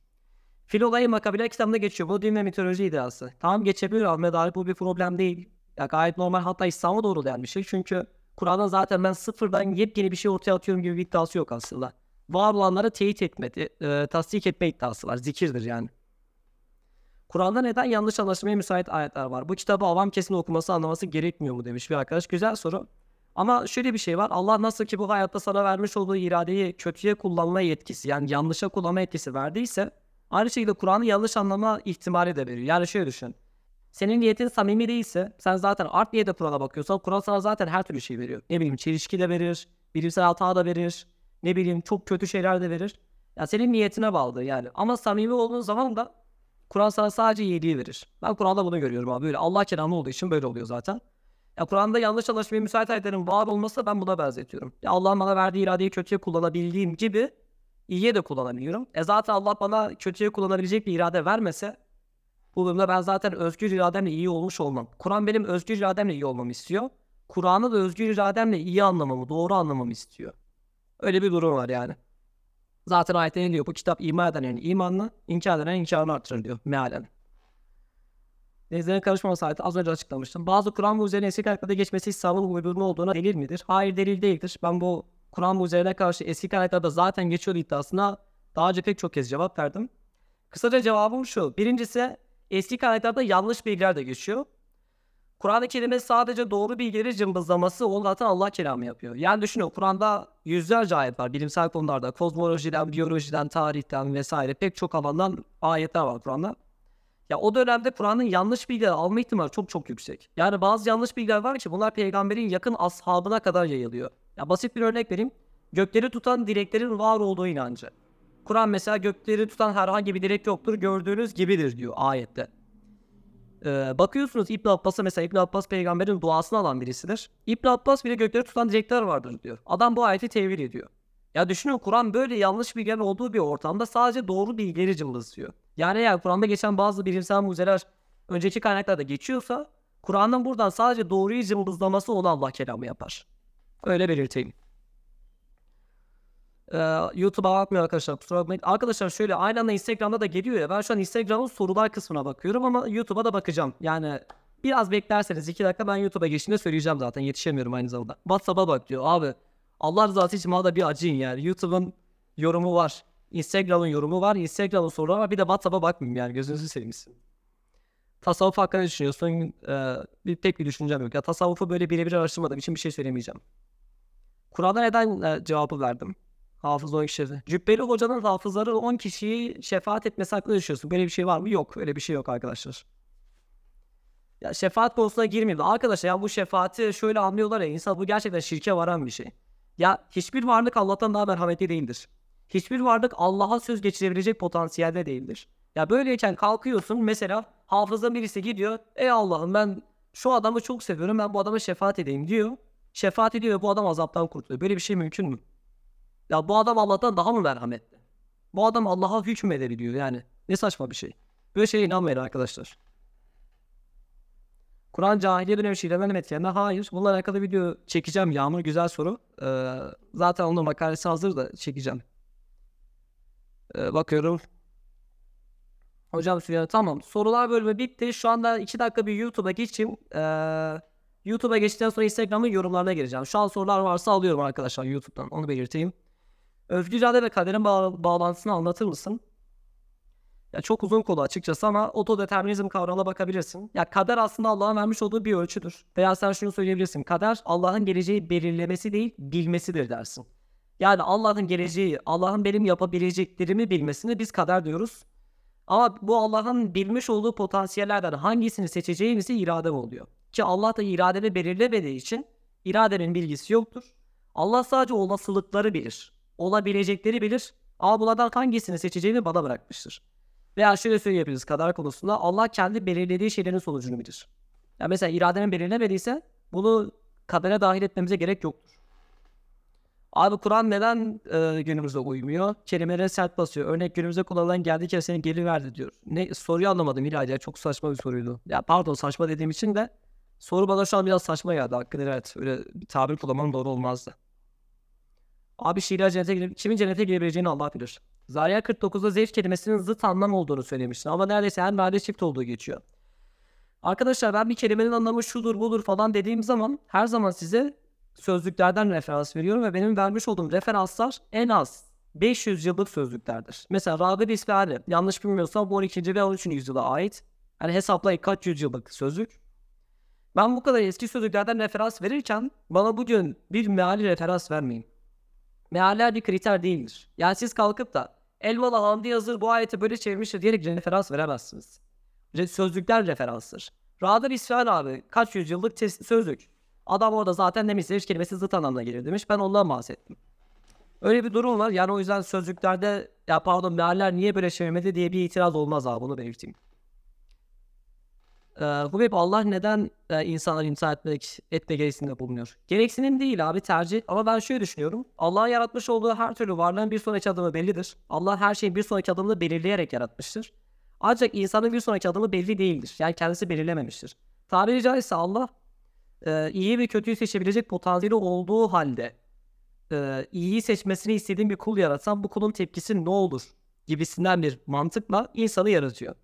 Fil olayı makabile kitabında geçiyor. Bu din ve mitoloji iddiası. Tamam geçebilir Ahmet bu bir problem değil. Ya gayet normal hatta İslam'a doğrulayan bir şey. Çünkü Kur'an'da zaten ben sıfırdan yepyeni bir şey ortaya atıyorum gibi bir iddiası yok aslında. Var olanları teyit etmedi, e, tasdik etme iddiası var. Zikirdir yani. Kur'an'da neden yanlış anlaşılmaya müsait ayetler var? Bu kitabı avam kesin okuması anlaması gerekmiyor mu demiş bir arkadaş. Güzel soru. Ama şöyle bir şey var. Allah nasıl ki bu hayatta sana vermiş olduğu iradeyi kötüye kullanma yetkisi yani yanlışa kullanma yetkisi verdiyse aynı şekilde Kur'an'ı yanlış anlama ihtimali de veriyor. Yani şöyle düşün. Senin niyetin samimi değilse sen zaten art niyete Kur'an'a bakıyorsan Kur'an sana zaten her türlü şey veriyor. Ne bileyim çelişki de verir, bilimsel hata da verir, ne bileyim çok kötü şeyler de verir. Ya senin niyetine bağlı yani. Ama samimi olduğun zaman da Kur'an sana sadece iyiliği verir. Ben Kur'an'da bunu görüyorum abi. Böyle Allah kelamı olduğu için böyle oluyor zaten. Ya Kur'an'da yanlış anlaşmaya müsait ayetlerin var olması ben buna benzetiyorum. Ya Allah'ın bana verdiği iradeyi kötüye kullanabildiğim gibi iyiye de kullanabiliyorum. E zaten Allah bana kötüye kullanabilecek bir irade vermese bu durumda ben zaten özgür irademle iyi olmuş olmam. Kur'an benim özgür irademle iyi olmamı istiyor. Kur'an'ı da özgür irademle iyi anlamamı, doğru anlamamı istiyor. Öyle bir durum var yani. Zaten ayette ne diyor? Bu kitap iman edenin imanını, inkar edenin inkarını artırır diyor mealen. Denizlerin karışmaması ayeti az önce açıklamıştım. Bazı Kur'an bu üzerine eski kaynaklarda geçmesi İslam'ın uydurma olduğuna delil midir? Hayır delil değildir. Ben bu Kur'an bu üzerine karşı eski kaynaklarda zaten geçiyor iddiasına daha önce pek çok kez cevap verdim. Kısaca cevabım şu. Birincisi eski kaynaklarda yanlış bilgiler de geçiyor. Kur'an-ı Kerim'e sadece doğru bilgileri cımbızlaması o zaten Allah kelamı yapıyor. Yani düşünün Kur'an'da yüzlerce ayet var bilimsel konularda. Kozmolojiden, biyolojiden, tarihten vesaire pek çok alandan ayetler var Kur'an'da. Ya o dönemde Kur'an'ın yanlış bilgileri alma ihtimali çok çok yüksek. Yani bazı yanlış bilgiler var ki bunlar peygamberin yakın ashabına kadar yayılıyor. Ya basit bir örnek vereyim. Gökleri tutan direklerin var olduğu inancı. Kur'an mesela gökleri tutan herhangi bir direk yoktur gördüğünüz gibidir diyor ayette. Ee, bakıyorsunuz İbn Abbas'a mesela İbn Abbas peygamberin duasını alan birisidir. İbn Abbas bile gökleri tutan direkler vardır diyor. Adam bu ayeti tevil ediyor. Ya düşünün Kur'an böyle yanlış bilgilerin olduğu bir ortamda sadece doğru bilgileri cımbızlıyor. Yani eğer Kur'an'da geçen bazı bilimsel mucizeler önceki kaynaklarda geçiyorsa Kur'an'ın buradan sadece doğruyu cımbızlaması onu Allah kelamı yapar. Öyle belirteyim. Ee, YouTube'a bakmıyor arkadaşlar kusura bakmayın. Arkadaşlar şöyle aynı anda Instagram'da da geliyor ya. Ben şu an Instagram'ın sorular kısmına bakıyorum ama YouTube'a da bakacağım. Yani biraz beklerseniz 2 dakika ben YouTube'a geçtiğinde söyleyeceğim zaten. Yetişemiyorum aynı zamanda. WhatsApp'a bak diyor. Abi Allah rızası için bana da bir acıyın yani. YouTube'un yorumu var. Instagram'ın yorumu var. Instagram'ın soruları var. Bir de WhatsApp'a bakmayayım yani. Gözünüzü sevmişsin. Tasavvuf hakkında düşünüyorsun? Ee, bir, pek bir düşüncem yok. Ya tasavvufu böyle birebir araştırmadığım için bir şey söylemeyeceğim. Kur'an'a neden e, cevabı verdim? Hafız 10 kişi. Cübbeli hocanın hafızları 10 kişiyi şefaat etmesi hakkında düşünüyorsun. Böyle bir şey var mı? Yok. Öyle bir şey yok arkadaşlar. Ya şefaat konusuna girmeyeyim. Arkadaşlar ya bu şefaati şöyle anlıyorlar ya insan bu gerçekten şirke varan bir şey. Ya hiçbir varlık Allah'tan daha merhametli değildir. Hiçbir varlık Allah'a söz geçirebilecek potansiyelde değildir. Ya böyleyken kalkıyorsun mesela hafıza birisi gidiyor. Ey Allah'ım ben şu adamı çok seviyorum ben bu adama şefaat edeyim diyor. Şefaat ediyor ve bu adam azaptan kurtuluyor. Böyle bir şey mümkün mü? Ya bu adam Allah'tan daha mı merhametli? Bu adam Allah'a hükmedebiliyor yani. Ne saçma bir şey. Böyle şeye inanmayın arkadaşlar. Kur'an cahiliye dönemi şiirlemenin etkilerinde hayır. Bununla alakalı video çekeceğim. Yağmur güzel soru. Ee, zaten onun makalesi hazır da çekeceğim. Ee, bakıyorum. Hocam Süyan tamam. Sorular bölümü bitti. Şu anda 2 dakika bir YouTube'a geçeyim. Ee, YouTube'a geçtikten sonra Instagram'ın yorumlarına gireceğim. Şu an sorular varsa alıyorum arkadaşlar YouTube'dan. Onu belirteyim. Özgür irade ve kaderin bağ- bağlantısını anlatır mısın? Ya çok uzun konu açıkçası ama otodeterminizm kavramına bakabilirsin. Ya kader aslında Allah'ın vermiş olduğu bir ölçüdür. Veya sen şunu söyleyebilirsin. Kader Allah'ın geleceği belirlemesi değil, bilmesidir dersin. Yani Allah'ın geleceği, Allah'ın benim yapabileceklerimi bilmesini biz kader diyoruz. Ama bu Allah'ın bilmiş olduğu potansiyellerden hangisini seçeceğimizi irade oluyor. Ki Allah da iradeni belirlemediği için iradenin bilgisi yoktur. Allah sadece olasılıkları bilir. Olabilecekleri bilir. Ama bunlardan hangisini seçeceğini bana bırakmıştır. Veya şöyle söyleyebiliriz kader konusunda Allah kendi belirlediği şeylerin sonucunu bilir. Ya mesela iradenin belirlemediyse bunu kadere dahil etmemize gerek yoktur. Abi Kur'an neden e, günümüzde uymuyor? Kelimelere sert basıyor. Örnek günümüzde kullanılan geldiği kere seni geri verdi diyor. Ne soruyu anlamadım İlayda. Çok saçma bir soruydu. Ya pardon saçma dediğim için de soru bana şu an biraz saçma geldi. Hakkında evet öyle bir tabir kullanmam doğru olmazdı. Abi Şiiler cennete girip kimin cennete girebileceğini Allah bilir. Zariyat 49'da zevk kelimesinin zıt anlam olduğunu söylemiştin ama neredeyse her mealde çift olduğu geçiyor. Arkadaşlar ben bir kelimenin anlamı şudur budur falan dediğim zaman her zaman size sözlüklerden referans veriyorum ve benim vermiş olduğum referanslar en az 500 yıllık sözlüklerdir. Mesela Ragıp İsfahani yanlış bilmiyorsam bu 12. ve 13. yüzyıla ait. Yani hesaplayın kaç yüzyıllık sözlük. Ben bu kadar eski sözlüklerden referans verirken bana bugün bir meali referans vermeyin. Mealler bir kriter değildir. Yani siz kalkıp da Elmalı Hamdi Yazır bu ayeti böyle çevirmiştir diyerek referans veremezsiniz. Re- Sözlükler referanstır. Ragıp İsfahani abi kaç yüzyıllık sözlük. Adam orada zaten demiş zevç kelimesi zıt anlamına gelir demiş. Ben ondan bahsettim. Öyle bir durum var. Yani o yüzden sözlüklerde ya pardon mealler niye böyle çevirmedi diye bir itiraz olmaz abi bunu belirteyim. Ee, Hubeyb Allah neden e, insanları imtihan etmek, etme gereksinimde bulunuyor? Gereksinim değil abi tercih ama ben şöyle düşünüyorum. Allah'ın yaratmış olduğu her türlü varlığın bir sonraki adımı bellidir. Allah her şeyin bir sonraki adımını belirleyerek yaratmıştır. Ancak insanın bir sonraki adımı belli değildir. Yani kendisi belirlememiştir. Tabiri caizse Allah e, iyi ve kötüyü seçebilecek potansiyeli olduğu halde e, iyiyi seçmesini istediğin bir kul yaratsan bu kulun tepkisi ne olur gibisinden bir mantıkla insanı yaratıyor.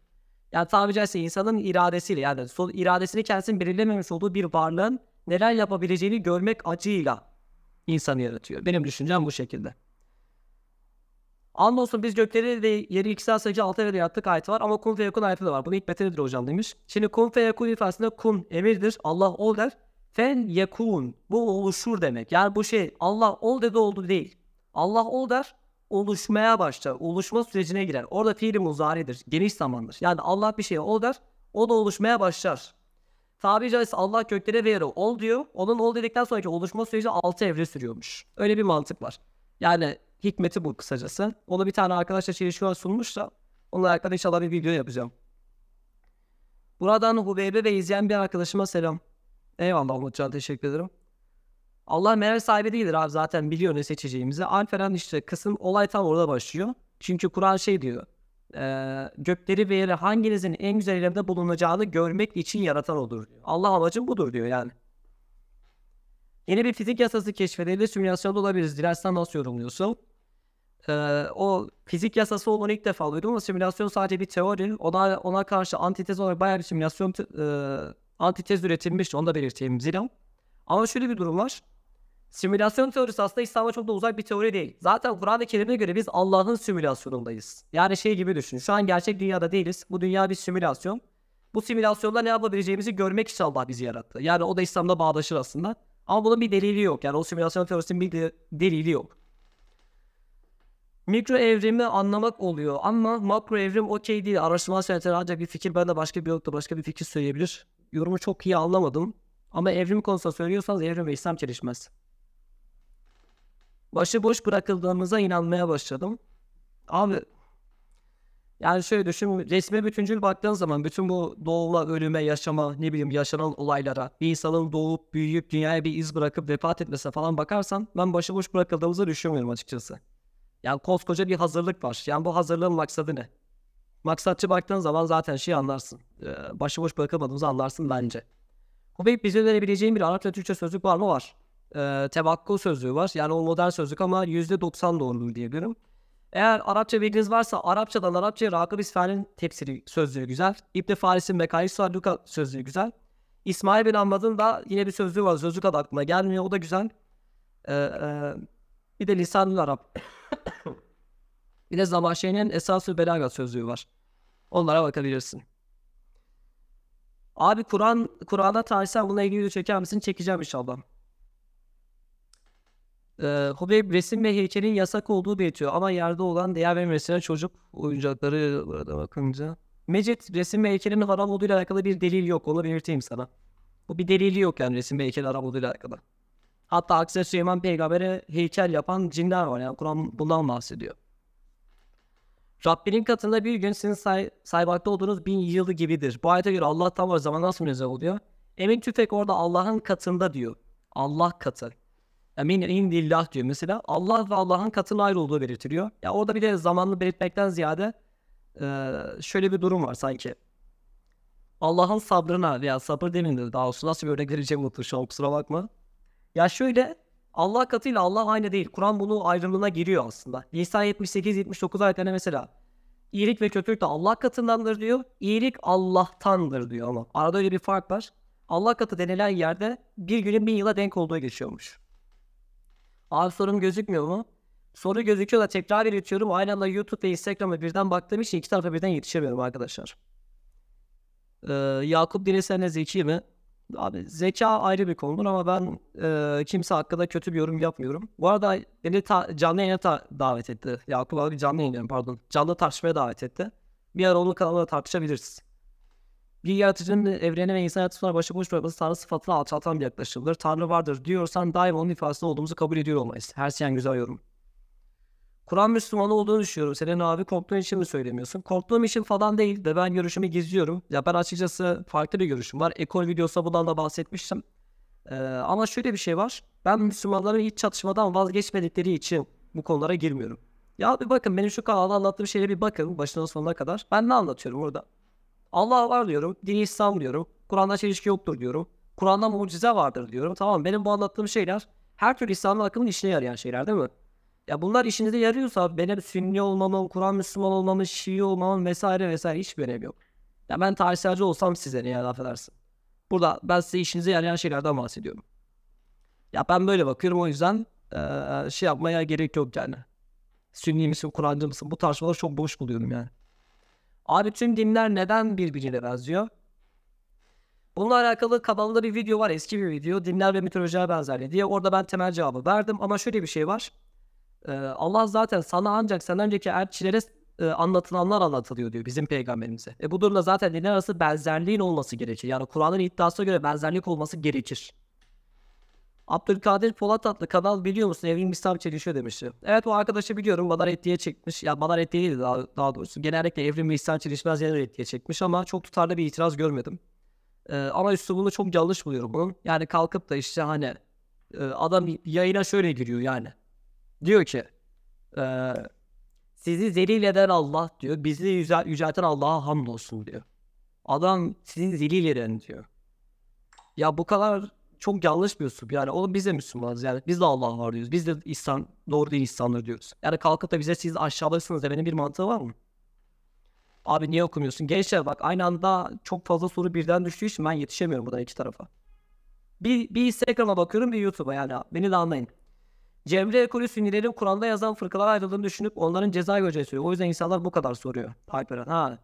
Yani tabiri caizse insanın iradesiyle yani son iradesini kendisinin belirlememiş olduğu bir varlığın neler yapabileceğini görmek acıyla insanı yaratıyor. Benim düşüncem bu şekilde. Andolsun biz gökleri ve yeri iki saat sayıcı altı evre yarattık ayeti var ama kun fe yakun ayeti de var. Bunu hikmeti nedir hocam demiş. Şimdi kun fe yakun ifadesinde kun emirdir. Allah ol der. Fen yakun. Bu oluşur demek. Yani bu şey Allah ol dedi oldu değil. Allah ol der oluşmaya başlar. Oluşma sürecine girer. Orada fiili muzaridir. Geniş zamandır. Yani Allah bir şeye ol der. O da oluşmaya başlar. Tabiri caizse Allah gökleri ve yeri ol diyor. Onun ol dedikten sonraki oluşma süreci 6 evre sürüyormuş. Öyle bir mantık var. Yani hikmeti bu kısacası. Onu bir tane arkadaşla çelişkiler sunmuş da onunla alakalı inşallah bir video yapacağım. Buradan Hubeybe ve izleyen bir arkadaşıma selam. Eyvallah Umutcan teşekkür ederim. Allah meral sahibi değildir abi zaten biliyor ne seçeceğimizi. Alperen işte kısım olay tam orada başlıyor. Çünkü Kur'an şey diyor. eee, gökleri ve yeri hanginizin en güzel yerinde bulunacağını görmek için yaratan odur diyor. Allah amacım budur diyor yani. Yeni bir fizik yasası keşfedildi. Simülasyonda olabiliriz. Dilersen nasıl yorumluyorsun? Ee, o fizik yasası olduğunu ilk defa duydum ama simülasyon sadece bir teori. Ona, ona karşı antitez olarak bayağı bir simülasyon e, antitez üretilmişti. Onu da belirteyim Zilan. Ama şöyle bir durum var. Simülasyon teorisi aslında İslam'a çok da uzak bir teori değil. Zaten Kur'an-ı Kerim'e göre biz Allah'ın simülasyonundayız. Yani şey gibi düşün. Şu an gerçek dünyada değiliz. Bu dünya bir simülasyon. Bu simülasyonda ne yapabileceğimizi görmek için Allah bizi yarattı. Yani o da İslam'da bağdaşır aslında. Ama bunun bir delili yok. Yani o simülasyon teorisinin bir de- delili yok. Mikro evrimi anlamak oluyor ama makro evrim okey değil. Araştırma senatörü ancak bir fikir ben de başka bir yokta başka bir fikir söyleyebilir. Yorumu çok iyi anlamadım. Ama evrim konusunda söylüyorsanız evrim ve İslam çelişmez. Başıboş bırakıldığımıza inanmaya başladım. Abi yani şöyle düşün resme bütüncül baktığın zaman bütün bu doğuma, ölüme, yaşama, ne bileyim yaşanan olaylara, bir insanın doğup büyüyüp dünyaya bir iz bırakıp vefat etmesine falan bakarsan ben başıboş bırakıldığımızı düşünmüyorum açıkçası. Yani koskoca bir hazırlık var. Yani bu hazırlığın maksadı ne? Maksatçı baktığın zaman zaten şey anlarsın. Ee, başıboş bırakılmadığımızı anlarsın bence. Hubeyb bize verebileceğim bir Arapça Türkçe sözlük var mı? Var. Ee, tevakkul sözlüğü var. Yani o modern sözlük ama %90 doğru diyebilirim. Eğer Arapça bilginiz varsa Arapçadan Arapçaya Rakıb İsfahan'ın tefsiri sözlüğü güzel. İbn Faris'in Mekayis Sarduka sözlüğü güzel. İsmail bin Ahmad'ın da yine bir sözlüğü var. Sözlük adı aklıma gelmiyor. O da güzel. Ee, e, bir de Lisanül Arap. bir de Zamanşehir'in Esas-ı Belagat sözlüğü var. Onlara bakabilirsin. Abi Kur'an Kur'an'a tarihsel bununla ilgili video çeker misin? Çekeceğim inşallah. Ee, Hubeyb resim ve heykelin yasak olduğu belirtiyor ama yerde olan değer vermesine çocuk oyuncakları burada bakınca. Mecit resim ve heykelin haram olduğuyla alakalı bir delil yok. Onu belirteyim sana. Bu bir delili yok yani resim ve heykel haram olduğuyla alakalı. Hatta aksine Süleyman peygambere heykel yapan cinler var yani Kur'an bundan bahsediyor. Rabbinin katında bir gün sizin say saymakta olduğunuz bin yılı gibidir. Bu ayete göre Allah tam var zaman nasıl münezzeh oluyor? Emin Tüfek orada Allah'ın katında diyor. Allah katı. Emin indillah diyor mesela. Allah ve Allah'ın katının ayrı olduğu belirtiliyor. Ya orada bir de zamanlı belirtmekten ziyade e, şöyle bir durum var sanki. Allah'ın sabrına veya sabır demeyeyim daha doğrusu nasıl bir örnek vereceğim unuttum şu an kusura bakma. Ya şöyle Allah katıyla Allah aynı değil. Kur'an bunu ayrımına giriyor aslında. Nisa 78-79 ayetlerine mesela iyilik ve kötülük de Allah katındandır diyor. İyilik Allah'tandır diyor ama. Arada öyle bir fark var. Allah katı denilen yerde bir günün bin yıla denk olduğu geçiyormuş. Abi sorun gözükmüyor mu? Soru gözüküyor da tekrar iletiyorum. Aynı anda YouTube ve Instagram'a birden baktığım için iki tarafa birden yetişemiyorum arkadaşlar. Ee, Yakup Dinesen'e zeki mi? Abi zeka ayrı bir konudur ama ben e, kimse hakkında kötü bir yorum yapmıyorum. Bu arada beni ta, canlı yayına ta- davet etti. Yakup abi canlı yayına pardon. Canlı tartışmaya davet etti. Bir ara onun kanalında tartışabiliriz. Bir yaratıcının evrene ve insan hayatı sonra başıboş bırakması Tanrı sıfatına alçaltan bir yaklaşımdır. Tanrı vardır diyorsan daima onun ifadesinde olduğumuzu kabul ediyor olmayız. Her şeyen güzel yorum. Kur'an Müslümanı olduğunu düşünüyorum. Senin abi korktuğun için mi söylemiyorsun? Korktuğum için falan değil de ben görüşümü gizliyorum. Ya ben açıkçası farklı bir görüşüm var. Ekol videosu bundan da bahsetmiştim. Ee, ama şöyle bir şey var. Ben Müslümanların hiç çatışmadan vazgeçmedikleri için bu konulara girmiyorum. Ya bir bakın benim şu kanalda anlattığım şeyleri bir bakın başından sonuna kadar. Ben ne anlatıyorum orada? Allah var diyorum. Dini İslam diyorum. Kur'an'da çelişki yoktur diyorum. Kur'an'da mucize vardır diyorum. Tamam benim bu anlattığım şeyler her türlü İslam'ın akımın işine yarayan şeyler değil mi? Ya bunlar işinize yarıyorsa benim Sünni olmamın, Kur'an Müslüman olmamın, Şii olmamın vesaire vesaire hiçbir önemi yok. Ya ben tarihselci olsam size ne yani affedersin. Burada ben size işinize yarayan şeylerden bahsediyorum. Ya ben böyle bakıyorum o yüzden ee, şey yapmaya gerek yok yani. Sünni misin, Kur'ancı mısın? Bu tartışmaları çok boş buluyorum yani. Abi tüm dinler neden birbirine benziyor? Bununla alakalı kanalda bir video var eski bir video. Dinler ve mitolojiye benzerliği diye. Orada ben temel cevabı verdim ama şöyle bir şey var. Ee, Allah zaten sana ancak sen önceki elçilere e, anlatılanlar anlatılıyor diyor bizim peygamberimize. E bu durumda zaten dinler arası benzerliğin olması gerekir. Yani Kur'an'ın iddiasına göre benzerlik olması gerekir. Abdülkadir Polat adlı kanal biliyor musun evrim İslam çelişiyor demişti. Evet o arkadaşı biliyorum bana reddiye çekmiş. Ya bana reddiye değil daha, daha doğrusu. Genellikle evrim ve İslam çelişmez yerine reddiye çekmiş ama çok tutarlı bir itiraz görmedim. Ee, ama üslubunu çok yanlış buluyorum bunun. Yani kalkıp da işte hani e, adam yayına şöyle giriyor yani. Diyor ki e, sizi zelil eden Allah diyor. Bizi yüce, yücelten Allah'a hamdolsun diyor. Adam sizi zelil eden diyor. Ya bu kadar çok yanlış bir üslup. Yani oğlum biz de Müslümanız yani. Biz de Allah var diyoruz. Biz de İslam, doğru değil insanlar diyoruz. Yani kalkıp da bize siz aşağıdasınız demenin bir mantığı var mı? Abi niye okumuyorsun? Gençler bak aynı anda çok fazla soru birden düştüğü için ben yetişemiyorum buradan iki tarafa. Bir, bir Instagram'a bakıyorum bir YouTube'a yani beni de anlayın. Cemre ekolü sünnilerin Kur'an'da yazan fırkalara ayrıldığını düşünüp onların ceza göreceğini söylüyor. O yüzden insanlar bu kadar soruyor. Alperen ha.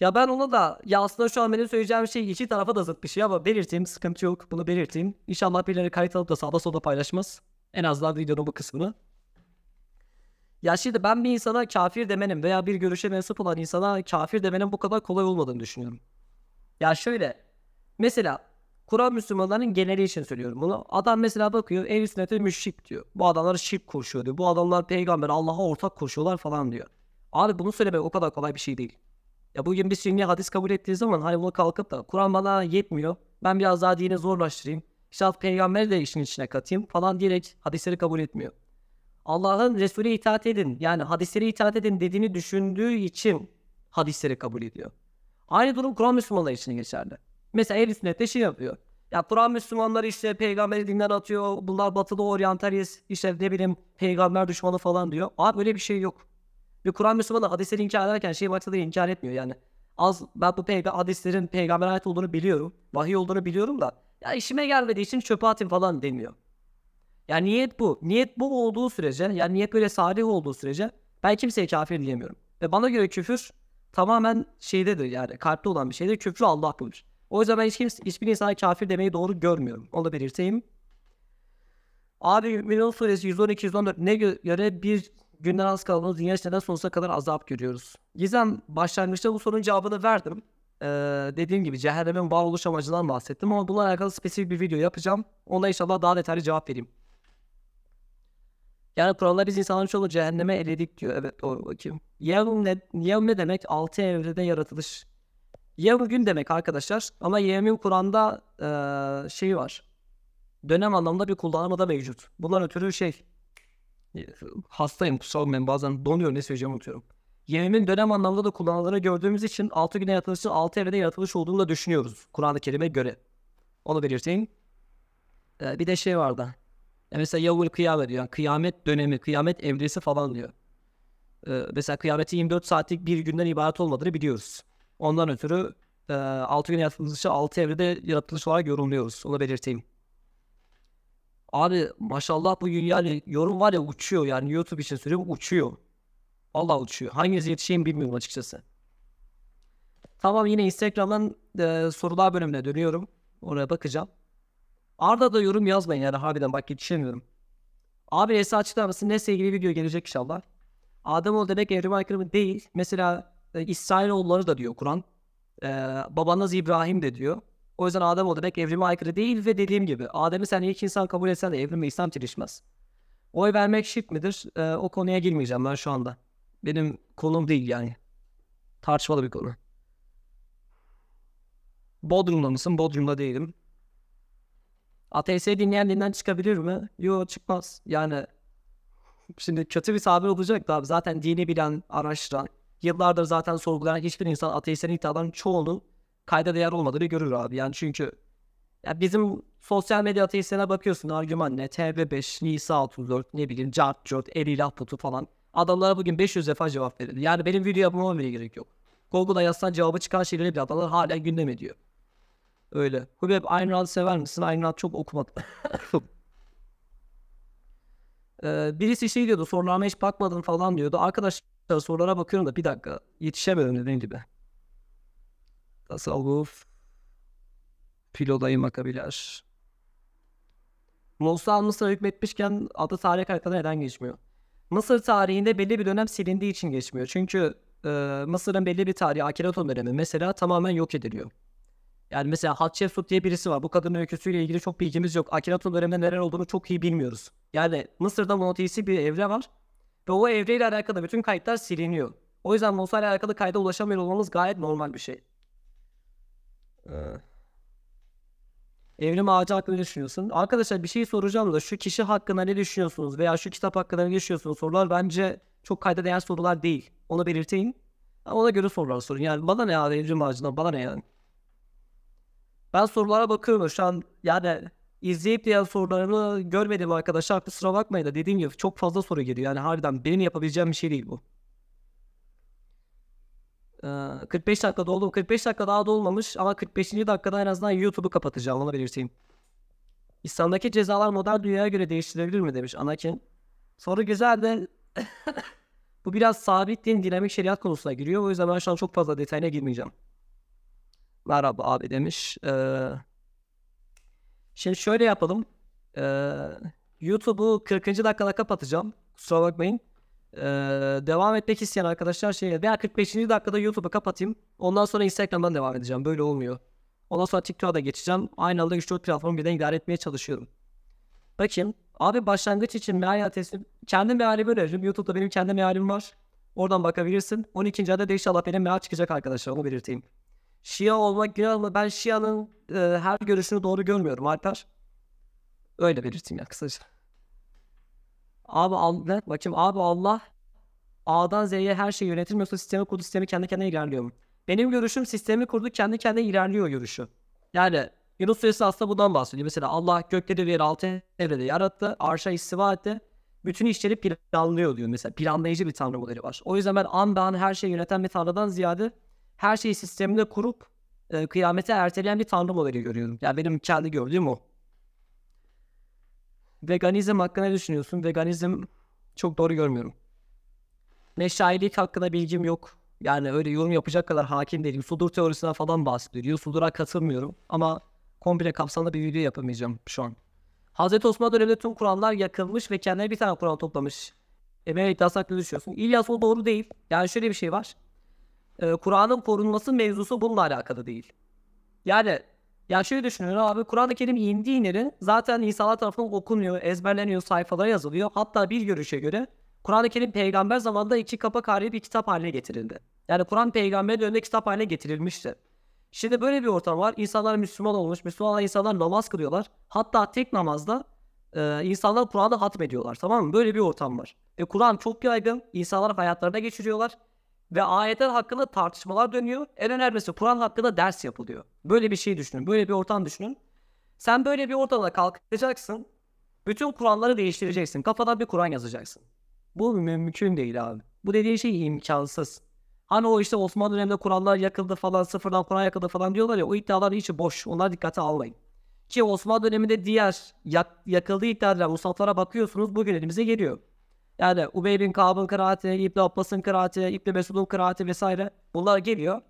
Ya ben ona da ya aslında şu an benim söyleyeceğim şey iki tarafa da zıt bir şey ama belirteyim sıkıntı yok bunu belirteyim. İnşallah birileri kayıt alıp da sağda solda paylaşmaz. En azından videonun bu kısmını. Ya şimdi ben bir insana kafir demenin veya bir görüşe mensup olan insana kafir demenin bu kadar kolay olmadığını düşünüyorum. Ya şöyle mesela Kur'an Müslümanların geneli için söylüyorum bunu. Adam mesela bakıyor ehl sünnete müşrik diyor. Bu adamlar şirk koşuyor diyor. Bu adamlar peygamber Allah'a ortak koşuyorlar falan diyor. Abi bunu söylemek o kadar kolay bir şey değil. Ya bugün bir sünni hadis kabul ettiği zaman hani bunu kalkıp da Kur'an bana yetmiyor. Ben biraz daha dini zorlaştırayım. İşte peygamberi de işin içine katayım falan diyerek hadisleri kabul etmiyor. Allah'ın Resulü itaat edin yani hadisleri itaat edin dediğini düşündüğü için hadisleri kabul ediyor. Aynı durum Kur'an Müslümanları için geçerli. Mesela ehl sünnette şey yapıyor. Ya Kur'an Müslümanları işte peygamberi dinden atıyor. Bunlar batılı oryantalist işte ne bileyim peygamber düşmanı falan diyor. Abi öyle bir şey yok. Ve Kur'an Müslümanı hadisleri inkar ederken şey maksadı inkar etmiyor yani. Az ben bu peyga hadislerin peygamber ait olduğunu biliyorum. Vahiy olduğunu biliyorum da ya işime gelmediği için çöpe atayım falan demiyor. Yani niyet bu. Niyet bu olduğu sürece yani niyet böyle salih olduğu sürece ben kimseye kafir diyemiyorum. Ve bana göre küfür tamamen şeydedir yani kalpte olan bir şeydir. Küfrü Allah kılır. O yüzden ben hiç kimse, hiçbir insana kafir demeyi doğru görmüyorum. Onu da belirteyim. Abi Mümin Suresi 112-114 ne gö- göre bir günden az kaldığımız dünya işlerinden sonsuza kadar azap görüyoruz. Gizem başlangıçta bu sorunun cevabını verdim. Ee, dediğim gibi cehennemin varoluş amacından bahsettim ama bununla alakalı spesifik bir video yapacağım. Ona inşallah daha detaylı cevap vereyim. Yani Kur'an'da biz insanların çoğunu cehenneme eledik diyor. Evet doğru bakayım. Yevm ne, yevm ne demek? Altı evrede yaratılış. Yevm gün demek arkadaşlar. Ama yevmin Kur'an'da eee şey var. Dönem anlamda bir kullanımı da mevcut. Bundan ötürü şey hastayım kusura bakmayın bazen donuyor ne söyleyeceğimi unutuyorum. Yevmin dönem anlamda da kullanıldığını gördüğümüz için 6 güne yaratılışı 6 evrede yaratılış olduğunu da düşünüyoruz. Kur'an-ı Kerim'e göre. Onu belirteyim. Ee, bir de şey vardı. E mesela yavul kıyamet diyor. Yani kıyamet dönemi, kıyamet evresi falan diyor. Ee, mesela kıyametin 24 saatlik bir günden ibaret olmadığını biliyoruz. Ondan ötürü e, 6 gün yaratılışı 6 evrede yaratılış olarak yorumluyoruz. Onu belirteyim. Abi maşallah bu yani yorum var ya uçuyor yani YouTube için söylüyorum uçuyor. Allah uçuyor. Hangisi yetişeyim bilmiyorum açıkçası. Tamam yine Instagram'dan e, sorular bölümüne dönüyorum. Oraya bakacağım. Arda da yorum yazmayın yani harbiden bak yetişemiyorum. Abi Esa açıklar mısın? Nesle ilgili video gelecek inşallah. Ademoğlu demek evrime aykırı mı? Değil. Mesela e, İsrailoğulları da diyor Kur'an. E, babanız İbrahim de diyor. O yüzden Ademoğlu demek evrime aykırı değil ve dediğim gibi Adem'i sen ilk insan kabul etsen de evrim ve İslam çelişmez. Oy vermek şirk midir? E, o konuya girmeyeceğim ben şu anda. Benim konum değil yani. Tartışmalı bir konu. Bodrum'da mısın? Bodrum'da değilim. ATS dinleyen dinden çıkabilir mi? Yok çıkmaz. Yani şimdi kötü bir tabir olacak da zaten dini bilen, araştıran, yıllardır zaten sorgulayan hiçbir insan ateistlerin iddialarının çoğunun kayda değer olmadığını görür abi. Yani çünkü ya bizim sosyal medya ateistlerine bakıyorsun argüman ne? TB5, Nisa 34, ne bileyim Cart Cort, Elilah Putu falan. Adamlara bugün 500 defa cevap verildi. Yani benim video yapmama bile gerek yok. Google'da yazsan cevabı çıkan şeyleri bile adamlar hala gündem ediyor. Öyle. Hubeb Ayn Rand'ı sever misin? Ayn Rand çok okumadım. ee, birisi şey diyordu sorularıma hiç bakmadın falan diyordu. Arkadaşlar sorulara bakıyorum da bir dakika yetişemedim dediğim gibi. Tasavvuf Pilodayı makabiler. Musa Mısır'a hükmetmişken adı tarih haritada neden geçmiyor? Mısır tarihinde belli bir dönem silindiği için geçmiyor. Çünkü e, Mısır'ın belli bir tarihi Akhenaton dönemi mesela tamamen yok ediliyor. Yani mesela Hatshepsut diye birisi var. Bu kadının öyküsüyle ilgili çok bilgimiz yok. Akhenaton döneminde neler olduğunu çok iyi bilmiyoruz. Yani Mısır'da monoteistik bir evre var. Ve o evreyle alakalı bütün kayıtlar siliniyor. O yüzden Musa ile alakalı kayda ulaşamıyor olmamız gayet normal bir şey. Ee, Evrim ağacı hakkında ne düşünüyorsun? Arkadaşlar bir şey soracağım da şu kişi hakkında ne düşünüyorsunuz veya şu kitap hakkında ne düşünüyorsunuz? Sorular bence çok kayda değer sorular değil. Onu belirteyim. Ona göre sorular sorun. Yani bana ne ya evrim ağacından bana ne yani? Ben sorulara bakıyorum şu an yani izleyip diğer sorularını görmedim arkadaşlar kusura bakmayın da dediğim gibi çok fazla soru geliyor. Yani harbiden benim yapabileceğim bir şey değil bu. Ee, 45 dakika doldu. 45 dakika daha dolmamış ama 45. dakikada en azından YouTube'u kapatacağım onu belirteyim. İslam'daki cezalar modern dünyaya göre değiştirilebilir mi demiş Anakin. Soru güzel de bu biraz sabit din dinamik şeriat konusuna giriyor. O yüzden ben şu an çok fazla detayına girmeyeceğim. Merhaba abi demiş. Ee, şimdi şöyle yapalım. Ee, YouTube'u 40. dakikada kapatacağım. Kusura bakmayın. Ee, devam etmek isteyen arkadaşlar şey veya 45. dakikada YouTube'u kapatayım. Ondan sonra Instagram'dan devam edeceğim. Böyle olmuyor. Ondan sonra TikTok'a da geçeceğim. Aynı anda 3-4 platformu birden idare etmeye çalışıyorum. Bakayım. Abi başlangıç için meal testi. Kendi mealimi öneririm. YouTube'da benim kendi mealim var. Oradan bakabilirsin. 12. ayda da inşallah benim meal çıkacak arkadaşlar. Onu belirteyim. Şia olmak günah ama ben Şia'nın e, her görüşünü doğru görmüyorum Alper. Öyle belirteyim ya kısaca. Abi Allah, bakayım abi Allah A'dan Z'ye her şey yönetilmiyorsa sistemi kurdu sistemi kendi kendine ilerliyor mu? Benim görüşüm sistemi kurdu kendi kendine ilerliyor görüşü. Yani Yunus Suresi aslında bundan bahsediyor. Mesela Allah gökleri ve altı evrede yarattı. Arşa istiva etti. Bütün işleri planlıyor diyor mesela. Planlayıcı bir tanrı modeli var. O yüzden ben an be an her şeyi yöneten bir tanrıdan ziyade her şeyi sisteminde kurup e, kıyamete erteleyen bir tanrı modeli görüyorum. Yani benim kendi gördüğüm o. Veganizm hakkında ne düşünüyorsun? Veganizm çok doğru görmüyorum. Meşayilik hakkında bilgim yok. Yani öyle yorum yapacak kadar hakim değilim. Sudur teorisinden falan bahsediyor. Sudur'a katılmıyorum. Ama komple kapsamlı bir video yapamayacağım şu an. Hazreti Osman döneminde tüm Kur'anlar yakılmış ve kendine bir tane Kur'an toplamış. Emeğe iddiası hakkında düşüyorsun. İlyas o doğru değil. Yani şöyle bir şey var. Ee, Kur'an'ın korunması mevzusu bununla alakalı değil. Yani ya şöyle düşünüyorum abi Kur'an-ı Kerim indiği yerin zaten insanlar tarafından okunuyor, ezberleniyor, sayfalara yazılıyor. Hatta bir görüşe göre Kur'an-ı Kerim peygamber zamanında iki kapak hali bir kitap haline getirildi. Yani Kur'an peygamber döneminde kitap haline getirilmişti. Şimdi böyle bir ortam var. İnsanlar Müslüman olmuş. Müslüman insanlar namaz kılıyorlar. Hatta tek namazda e, insanlar Kur'an'ı hatmediyorlar. Tamam mı? Böyle bir ortam var. Ve Kur'an çok yaygın. İnsanlar hayatlarına geçiriyorlar. Ve ayetler hakkında tartışmalar dönüyor. En önemlisi Kur'an hakkında ders yapılıyor. Böyle bir şey düşünün. Böyle bir ortam düşünün. Sen böyle bir ortamda kalkacaksın. Bütün Kur'anları değiştireceksin. Kafadan bir Kur'an yazacaksın. Bu mümkün değil abi. Bu dediğin şey imkansız. Hani o işte Osmanlı döneminde Kur'anlar yakıldı falan, sıfırdan Kur'an yakıldı falan diyorlar ya o iddialar hiç boş. Onlar dikkate almayın. Ki Osmanlı döneminde diğer yak, yakıldığı iddia edilen musaflara bakıyorsunuz bugün elimize geliyor. Yani Ubey bin Ka'b'ın kıraati, İbn Abbas'ın kıraati, İbn Mesud'un kıraati vesaire bunlar geliyor.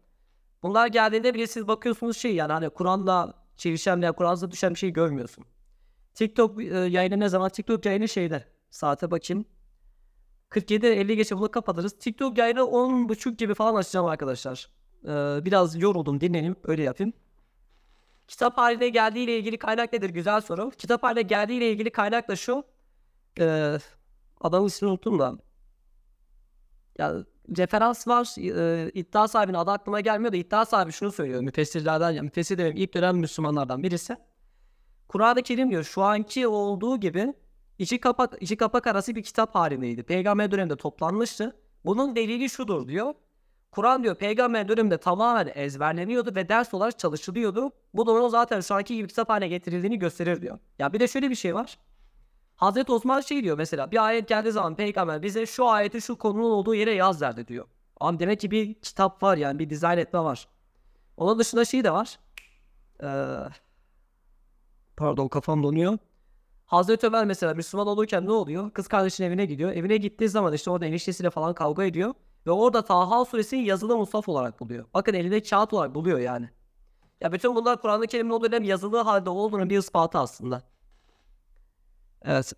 Bunlar geldiğinde bile siz bakıyorsunuz şey yani hani Kur'an'la çelişen veya Kur'an'da düşen bir şey görmüyorsun. TikTok e, yayını ne zaman? TikTok yayını şeyde. Saate bakayım. 47-50 geçe bunu kapatırız. TikTok yayını 10.30 gibi falan açacağım arkadaşlar. Ee, biraz yoruldum dinleneyim öyle yapayım. Kitap haline geldiğiyle ilgili kaynak nedir? Güzel soru. Kitap haline geldiğiyle ilgili kaynak da şu. Ee, adamın ismini unuttum da. Ya referans var. E, iddia sahibinin adı aklıma gelmiyor da iddia sahibi şunu söylüyor. Müfessirlerden müfessir demem ilk dönem Müslümanlardan birisi. Kur'an-ı Kerim diyor şu anki olduğu gibi İki kapak, iki kapak arası bir kitap halindeydi. Peygamber döneminde toplanmıştı. Bunun delili şudur diyor. Kur'an diyor peygamber döneminde tamamen ezberleniyordu ve ders olarak çalışılıyordu. Bu da onu zaten şu anki gibi kitap haline getirildiğini gösterir diyor. Ya bir de şöyle bir şey var. Hazreti Osman şey diyor mesela bir ayet geldiği zaman peygamber bize şu ayeti şu konunun olduğu yere yaz derdi diyor. Ama demek ki bir kitap var yani bir dizayn etme var. Onun dışında şey de var. Ee, pardon kafam donuyor. Hazreti Ömer mesela Müslüman olurken ne oluyor? Kız kardeşinin evine gidiyor. Evine gittiği zaman işte orada eniştesiyle falan kavga ediyor. Ve orada Taha suresini yazılı musaf olarak buluyor. Bakın elinde kağıt olarak buluyor yani. Ya bütün bunlar Kur'an-ı Kerim'in o dönem yazılı halde olduğunu bir ispatı aslında. Evet.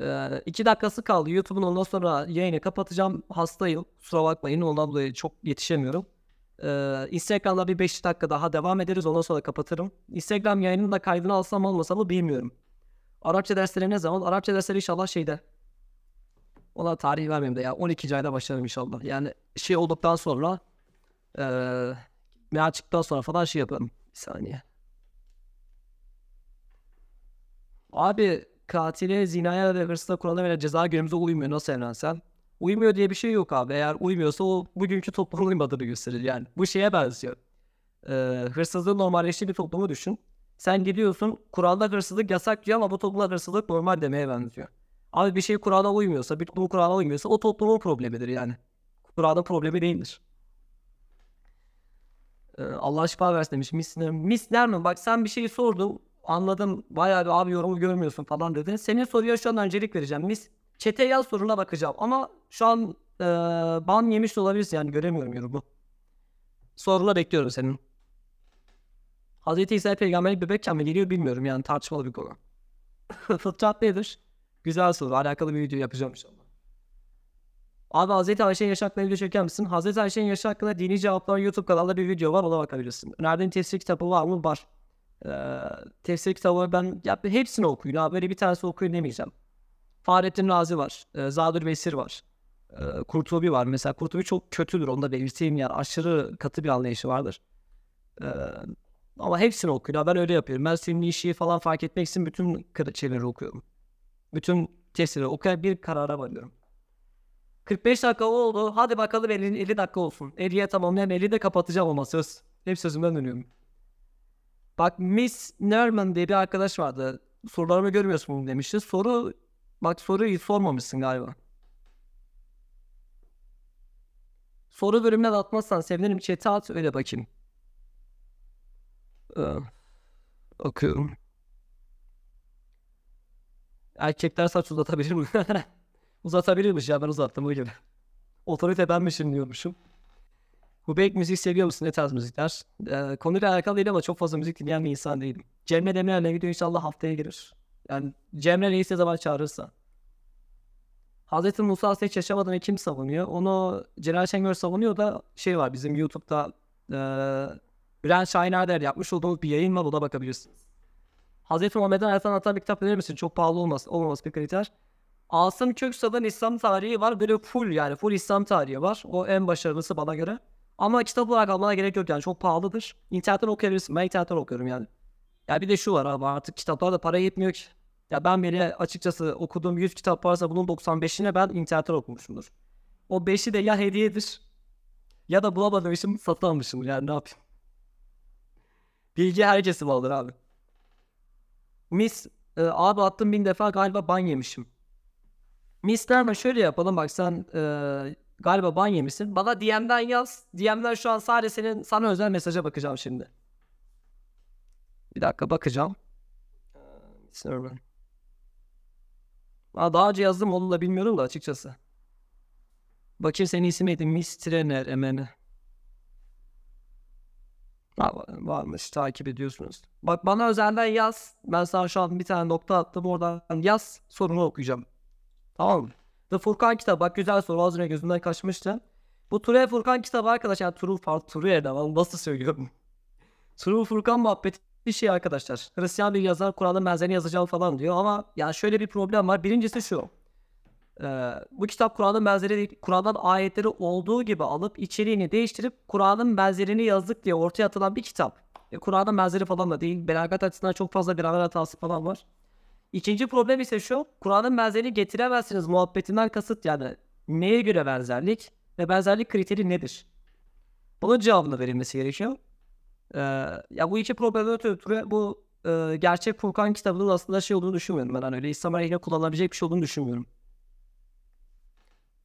ee, iki dakikası kaldı. YouTube'un ondan sonra yayını kapatacağım. Hastayım. Kusura bakmayın. Ondan dolayı çok yetişemiyorum. Ee, Instagram'da bir 5 dakika daha devam ederiz. Ondan sonra kapatırım. Instagram yayınını da kaydını alsam almasam mı bilmiyorum. Arapça dersleri ne zaman? Arapça dersleri inşallah şeyde. Ona tarih vermeyeyim de ya. 12. ayda başlarım inşallah. Yani şey olduktan sonra ee, meal çıktıktan sonra falan şey yaparım. Bir saniye. Abi katile, zinaya ve hırsıza Kur'an'a verilen ceza günümüze uymuyor. Nasıl evrensel? Uymuyor diye bir şey yok abi. Eğer uymuyorsa o bugünkü toplumun uymadığını gösterir yani. Bu şeye benziyor. Ee, hırsızlığı normalleştiği bir toplumu düşün. Sen gidiyorsun Kur'an'da hırsızlık yasak diyor ama bu toplumda hırsızlık normal demeye benziyor. Abi bir şey Kur'an'a uymuyorsa, bir toplum Kur'an'a uymuyorsa o toplumun problemidir yani. Kur'an'ın problemi değildir. Ee, Allah şifa versin demiş. Misner, misner mi? Bak sen bir şey sordun. Anladım. Bayağı bir abi yorumu görmüyorsun falan dedin. Senin soruya şu an öncelik vereceğim. Mis Çete yaz soruna bakacağım ama şu an e, ban yemiş olabilirsin yani göremiyorum yorumu. Soruna bekliyorum senin. Hazreti İsa peygamberlik bebekken mi geliyor bilmiyorum yani tartışmalı bir konu. Fıtrat nedir? Güzel soru. Alakalı bir video yapacağım inşallah. Abi Hazreti Ayşe'nin yaşı hakkında video çeker misin? Hazreti Ayşe'nin yaşı hakkında dini cevaplar YouTube kanalında bir video var ona bakabilirsin. Önerdiğin tefsir kitabı var mı? Var. Ee, tefsir kitabı ben ya hepsini okuyun abi. Böyle bir tanesi okuyun demeyeceğim. Fahrettin Razi var. E, Zadur Vesir var. E, Kurtubi var. Mesela Kurtubi çok kötüdür. Onu da belirteyim yani. Aşırı katı bir anlayışı vardır. E, ama hepsini okuyun. Ben öyle yapıyorum. Ben Sinni işi falan fark etmek için bütün şeyleri okuyorum. Bütün tefsirleri okuyarak bir karara varıyorum. 45 dakika oldu. Hadi bakalım 50, 50 dakika olsun. 50'ye tamamlayayım. 50 de kapatacağım ama söz. Hep sözümden dönüyorum. Bak Miss Nerman diye bir arkadaş vardı. Sorularımı görmüyorsun demişti. Soru bak soruyu sormamışsın galiba. Soru bölümüne de atmazsan sevinirim. Chat'e at öyle bakayım. Ee, okuyorum. Erkekler saç uzatabilir mi? Uzatabilirmiş ya ben uzattım gibi. Otorite benmişim diyormuşum. Hubeyk müzik seviyor musun? Ne tarz müzikler? Ee, konuyla alakalı değil ama çok fazla müzik dinleyen bir insan değilim. Cemre Demirel'le video inşallah haftaya girer. Yani Cemre Reis ne zaman çağırırsa. Hazreti Musa hiç yaşamadığını kim savunuyor? Onu Celal Şengör savunuyor da şey var bizim YouTube'da e, Bülent Şahiner yapmış olduğumuz bir yayın var. Ona bakabilirsiniz. Hazreti Muhammed'den hayatını anlatan bir kitap verir misin? Çok pahalı olmaz, olmaması bir kriter. Asım Köksal'ın İslam tarihi var. Böyle full yani full İslam tarihi var. O en başarılısı bana göre. Ama kitap olarak almana gerek yok yani çok pahalıdır. İnternetten okuyabilirsin. Ben internetten okuyorum yani. Ya bir de şu var abi artık kitaplarda para yetmiyor ki. Ya ben bile açıkçası okuduğum 100 kitap varsa bunun 95'ine ben internetten okumuşumdur. O 5'i de ya hediyedir ya da bulamadığım için satın almışımdır yani ne yapayım. Bilgi herkesin alır abi. Mis e, abi attım bin defa galiba ban yemişim. Misterman şöyle yapalım bak sen e, galiba ban yemişsin. Bana DM'den yaz. DM'den şu an sadece senin sana özel mesaja bakacağım şimdi. Bir dakika bakacağım. Misterman. Aa, daha önce yazdım onu da bilmiyorum da açıkçası. Bakayım senin isim neydi? Miss Trainer Emene. varmış takip ediyorsunuz. Bak bana özelden yaz. Ben sana şu an bir tane nokta attım oradan yaz sorunu okuyacağım. Tamam mı? The Furkan kitabı. Bak güzel soru. Az önce gözümden kaçmıştı. Bu Ture Furkan kitabı arkadaşlar. Turu Far Turu'ya da nasıl söylüyorum? Turu Furkan muhabbeti bir şey arkadaşlar. Hristiyan bir yazar Kur'an'ın benzerini yazacağım falan diyor ama yani şöyle bir problem var. Birincisi şu. Ee, bu kitap Kur'an'ın benzeri değil. Kur'an'dan ayetleri olduğu gibi alıp içeriğini değiştirip Kur'an'ın benzerini yazdık diye ortaya atılan bir kitap. E, Kur'an'ın benzeri falan da değil. Belagat açısından çok fazla gramer hatası falan var. İkinci problem ise şu. Kur'an'ın benzerini getiremezsiniz muhabbetinden kasıt yani neye göre benzerlik ve benzerlik kriteri nedir? Bunun cevabını verilmesi gerekiyor. Ee, ya bu iki problemden ötürü bu e, gerçek Furkan kitabının aslında şey olduğunu düşünmüyorum ben hani öyle İslam aleyhine kullanılabilecek bir şey olduğunu düşünmüyorum.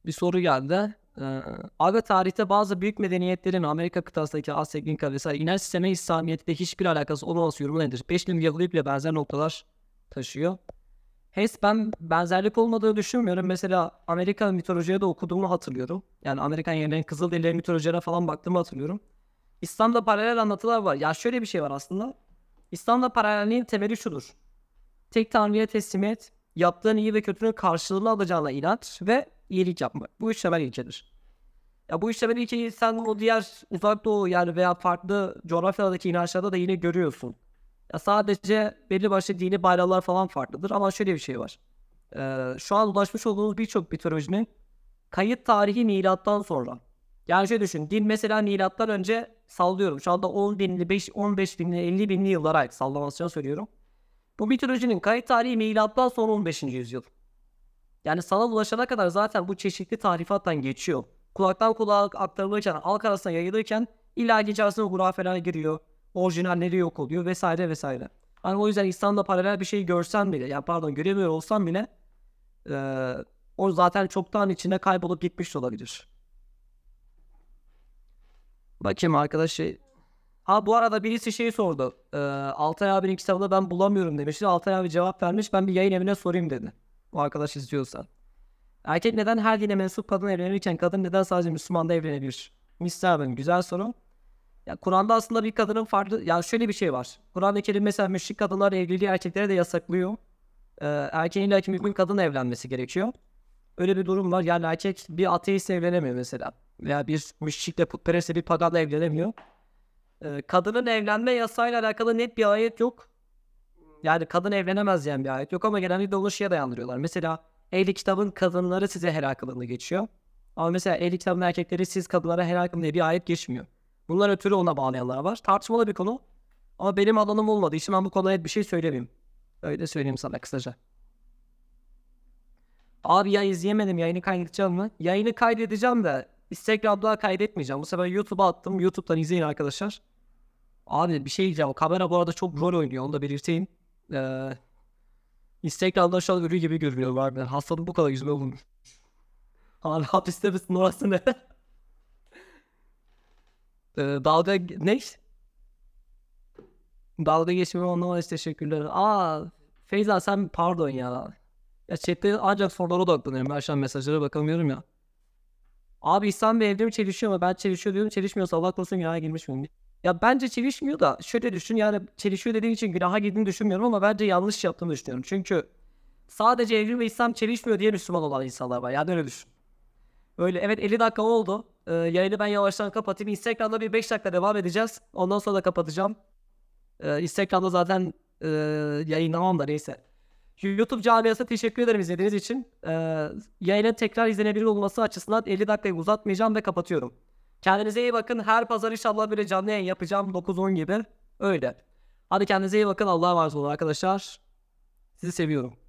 Bir soru geldi. Ee, tarihte bazı büyük medeniyetlerin Amerika kıtasındaki Asya, Ginka vesaire inanç sistemi İslamiyet'te hiçbir alakası olmaması yorumu nedir? Beşli Yahudi ile benzer noktalar taşıyor. Hes ben benzerlik olmadığını düşünmüyorum. Mesela Amerika mitolojiye de okuduğumu hatırlıyorum. Yani Amerikan yerine Kızılderili mitolojilerine falan baktığımı hatırlıyorum. İslam'da paralel anlatılar var. Ya şöyle bir şey var aslında. İslam'da paralelliğin temeli şudur. Tek tanrıya teslimiyet, yaptığın iyi ve kötünün karşılığını alacağına inanç ve iyilik yapmak. Bu üç temel ilkedir. Ya bu üç temel ilkeyi sen o diğer uzak doğu yani veya farklı coğrafyalardaki inançlarda da yine görüyorsun. Ya sadece belli başlı dini bayramlar falan farklıdır ama şöyle bir şey var. Ee, şu an ulaşmış olduğumuz birçok mitolojinin kayıt tarihi milattan sonra. Yani şöyle düşün. Din mesela milattan önce sallıyorum. Şu anda 10 binli, 5, 15 binli, 50 binli yıllara ait sallamasyon söylüyorum. Bu mitolojinin kayıt tarihi milattan sonra 15. yüzyıl. Yani sana ulaşana kadar zaten bu çeşitli tarifattan geçiyor. Kulaktan kulağa aktarılırken, halk arasında yayılırken illa içerisine hurafeler giriyor orijinalleri yok oluyor vesaire vesaire. Yani o yüzden İslam'da paralel bir şey görsen bile, ya pardon göremiyor olsam bile e, o zaten çoktan içinde kaybolup gitmiş olabilir. Bakayım arkadaş şey. Ha bu arada birisi şey sordu. E, Altay abinin kitabını ben bulamıyorum demişti. Altay abi cevap vermiş. Ben bir yayın evine sorayım dedi. O arkadaş istiyorsa. Erkek neden her dine mensup kadın evlenirken kadın neden sadece Müslümanla evlenebilir? Misal güzel soru. Ya Kur'an'da aslında bir kadının farklı ya şöyle bir şey var. Kur'an-ı Kerim mesela müşrik kadınlar evliliği erkeklere de yasaklıyor. Ee, erkeğin illa mümin kadın evlenmesi gerekiyor. Öyle bir durum var. Yani erkek bir ateist evlenemiyor mesela. Veya bir müşrikle putperestle bir paganla evlenemiyor. Ee, kadının evlenme yasayla alakalı net bir ayet yok. Yani kadın evlenemez diyen bir ayet yok ama genellikle onu şeye dayandırıyorlar. Mesela ehli kitabın kadınları size helal kılındı geçiyor. Ama mesela ehli kitabın erkekleri siz kadınlara helal kılın diye bir ayet geçmiyor. Bunlar ötürü ona bağlayanlar var. Tartışmalı bir konu. Ama benim alanım olmadığı için ben bu konuya net bir şey söylemeyeyim. Öyle söyleyeyim sana kısaca. Abi ya izleyemedim yayını kaydedeceğim mi? Yayını kaydedeceğim de Instagram'da kaydetmeyeceğim. Bu sefer YouTube'a attım. YouTube'dan izleyin arkadaşlar. Abi bir şey diyeceğim. Kamera bu arada çok rol oynuyor. Onu da belirteyim. Ee, Instagram'da şu an ölü gibi görünüyor var. Ben hastalık bu kadar yüzüme vurmuş. Abi hapiste misin orası ne? ee, dalga ne? Dalga geçmemi anlamanız teşekkürler. Aa Feyza sen pardon ya. Ya chatte ancak sorulara odaklanıyorum. Ben şu an mesajlara bakamıyorum ya. Abi İhsan Bey evde mi çelişiyor ama ben çelişiyor diyorum. Çelişmiyorsa Allah korusun günaha girmiş miyim? Ya bence çelişmiyor da şöyle düşün yani çelişiyor dediğin için günaha girdiğini düşünmüyorum ama bence yanlış yaptığını düşünüyorum. Çünkü sadece evrim ve İslam çelişmiyor diye Müslüman olan insanlar var. Yani öyle düşün. Öyle evet 50 dakika oldu. Ee, yayını ben yavaştan kapatayım. Instagram'da bir 5 dakika devam edeceğiz. Ondan sonra da kapatacağım. Ee, Instagram'da zaten e, yayınlamam da neyse. YouTube camiasına teşekkür ederim izlediğiniz için. Ee, yayının tekrar izlenebilir olması açısından 50 dakikayı uzatmayacağım ve kapatıyorum. Kendinize iyi bakın. Her pazar inşallah böyle canlı yayın yapacağım 9-10 gibi. Öyle. Hadi kendinize iyi bakın. Allah'a emanet olun arkadaşlar. Sizi seviyorum.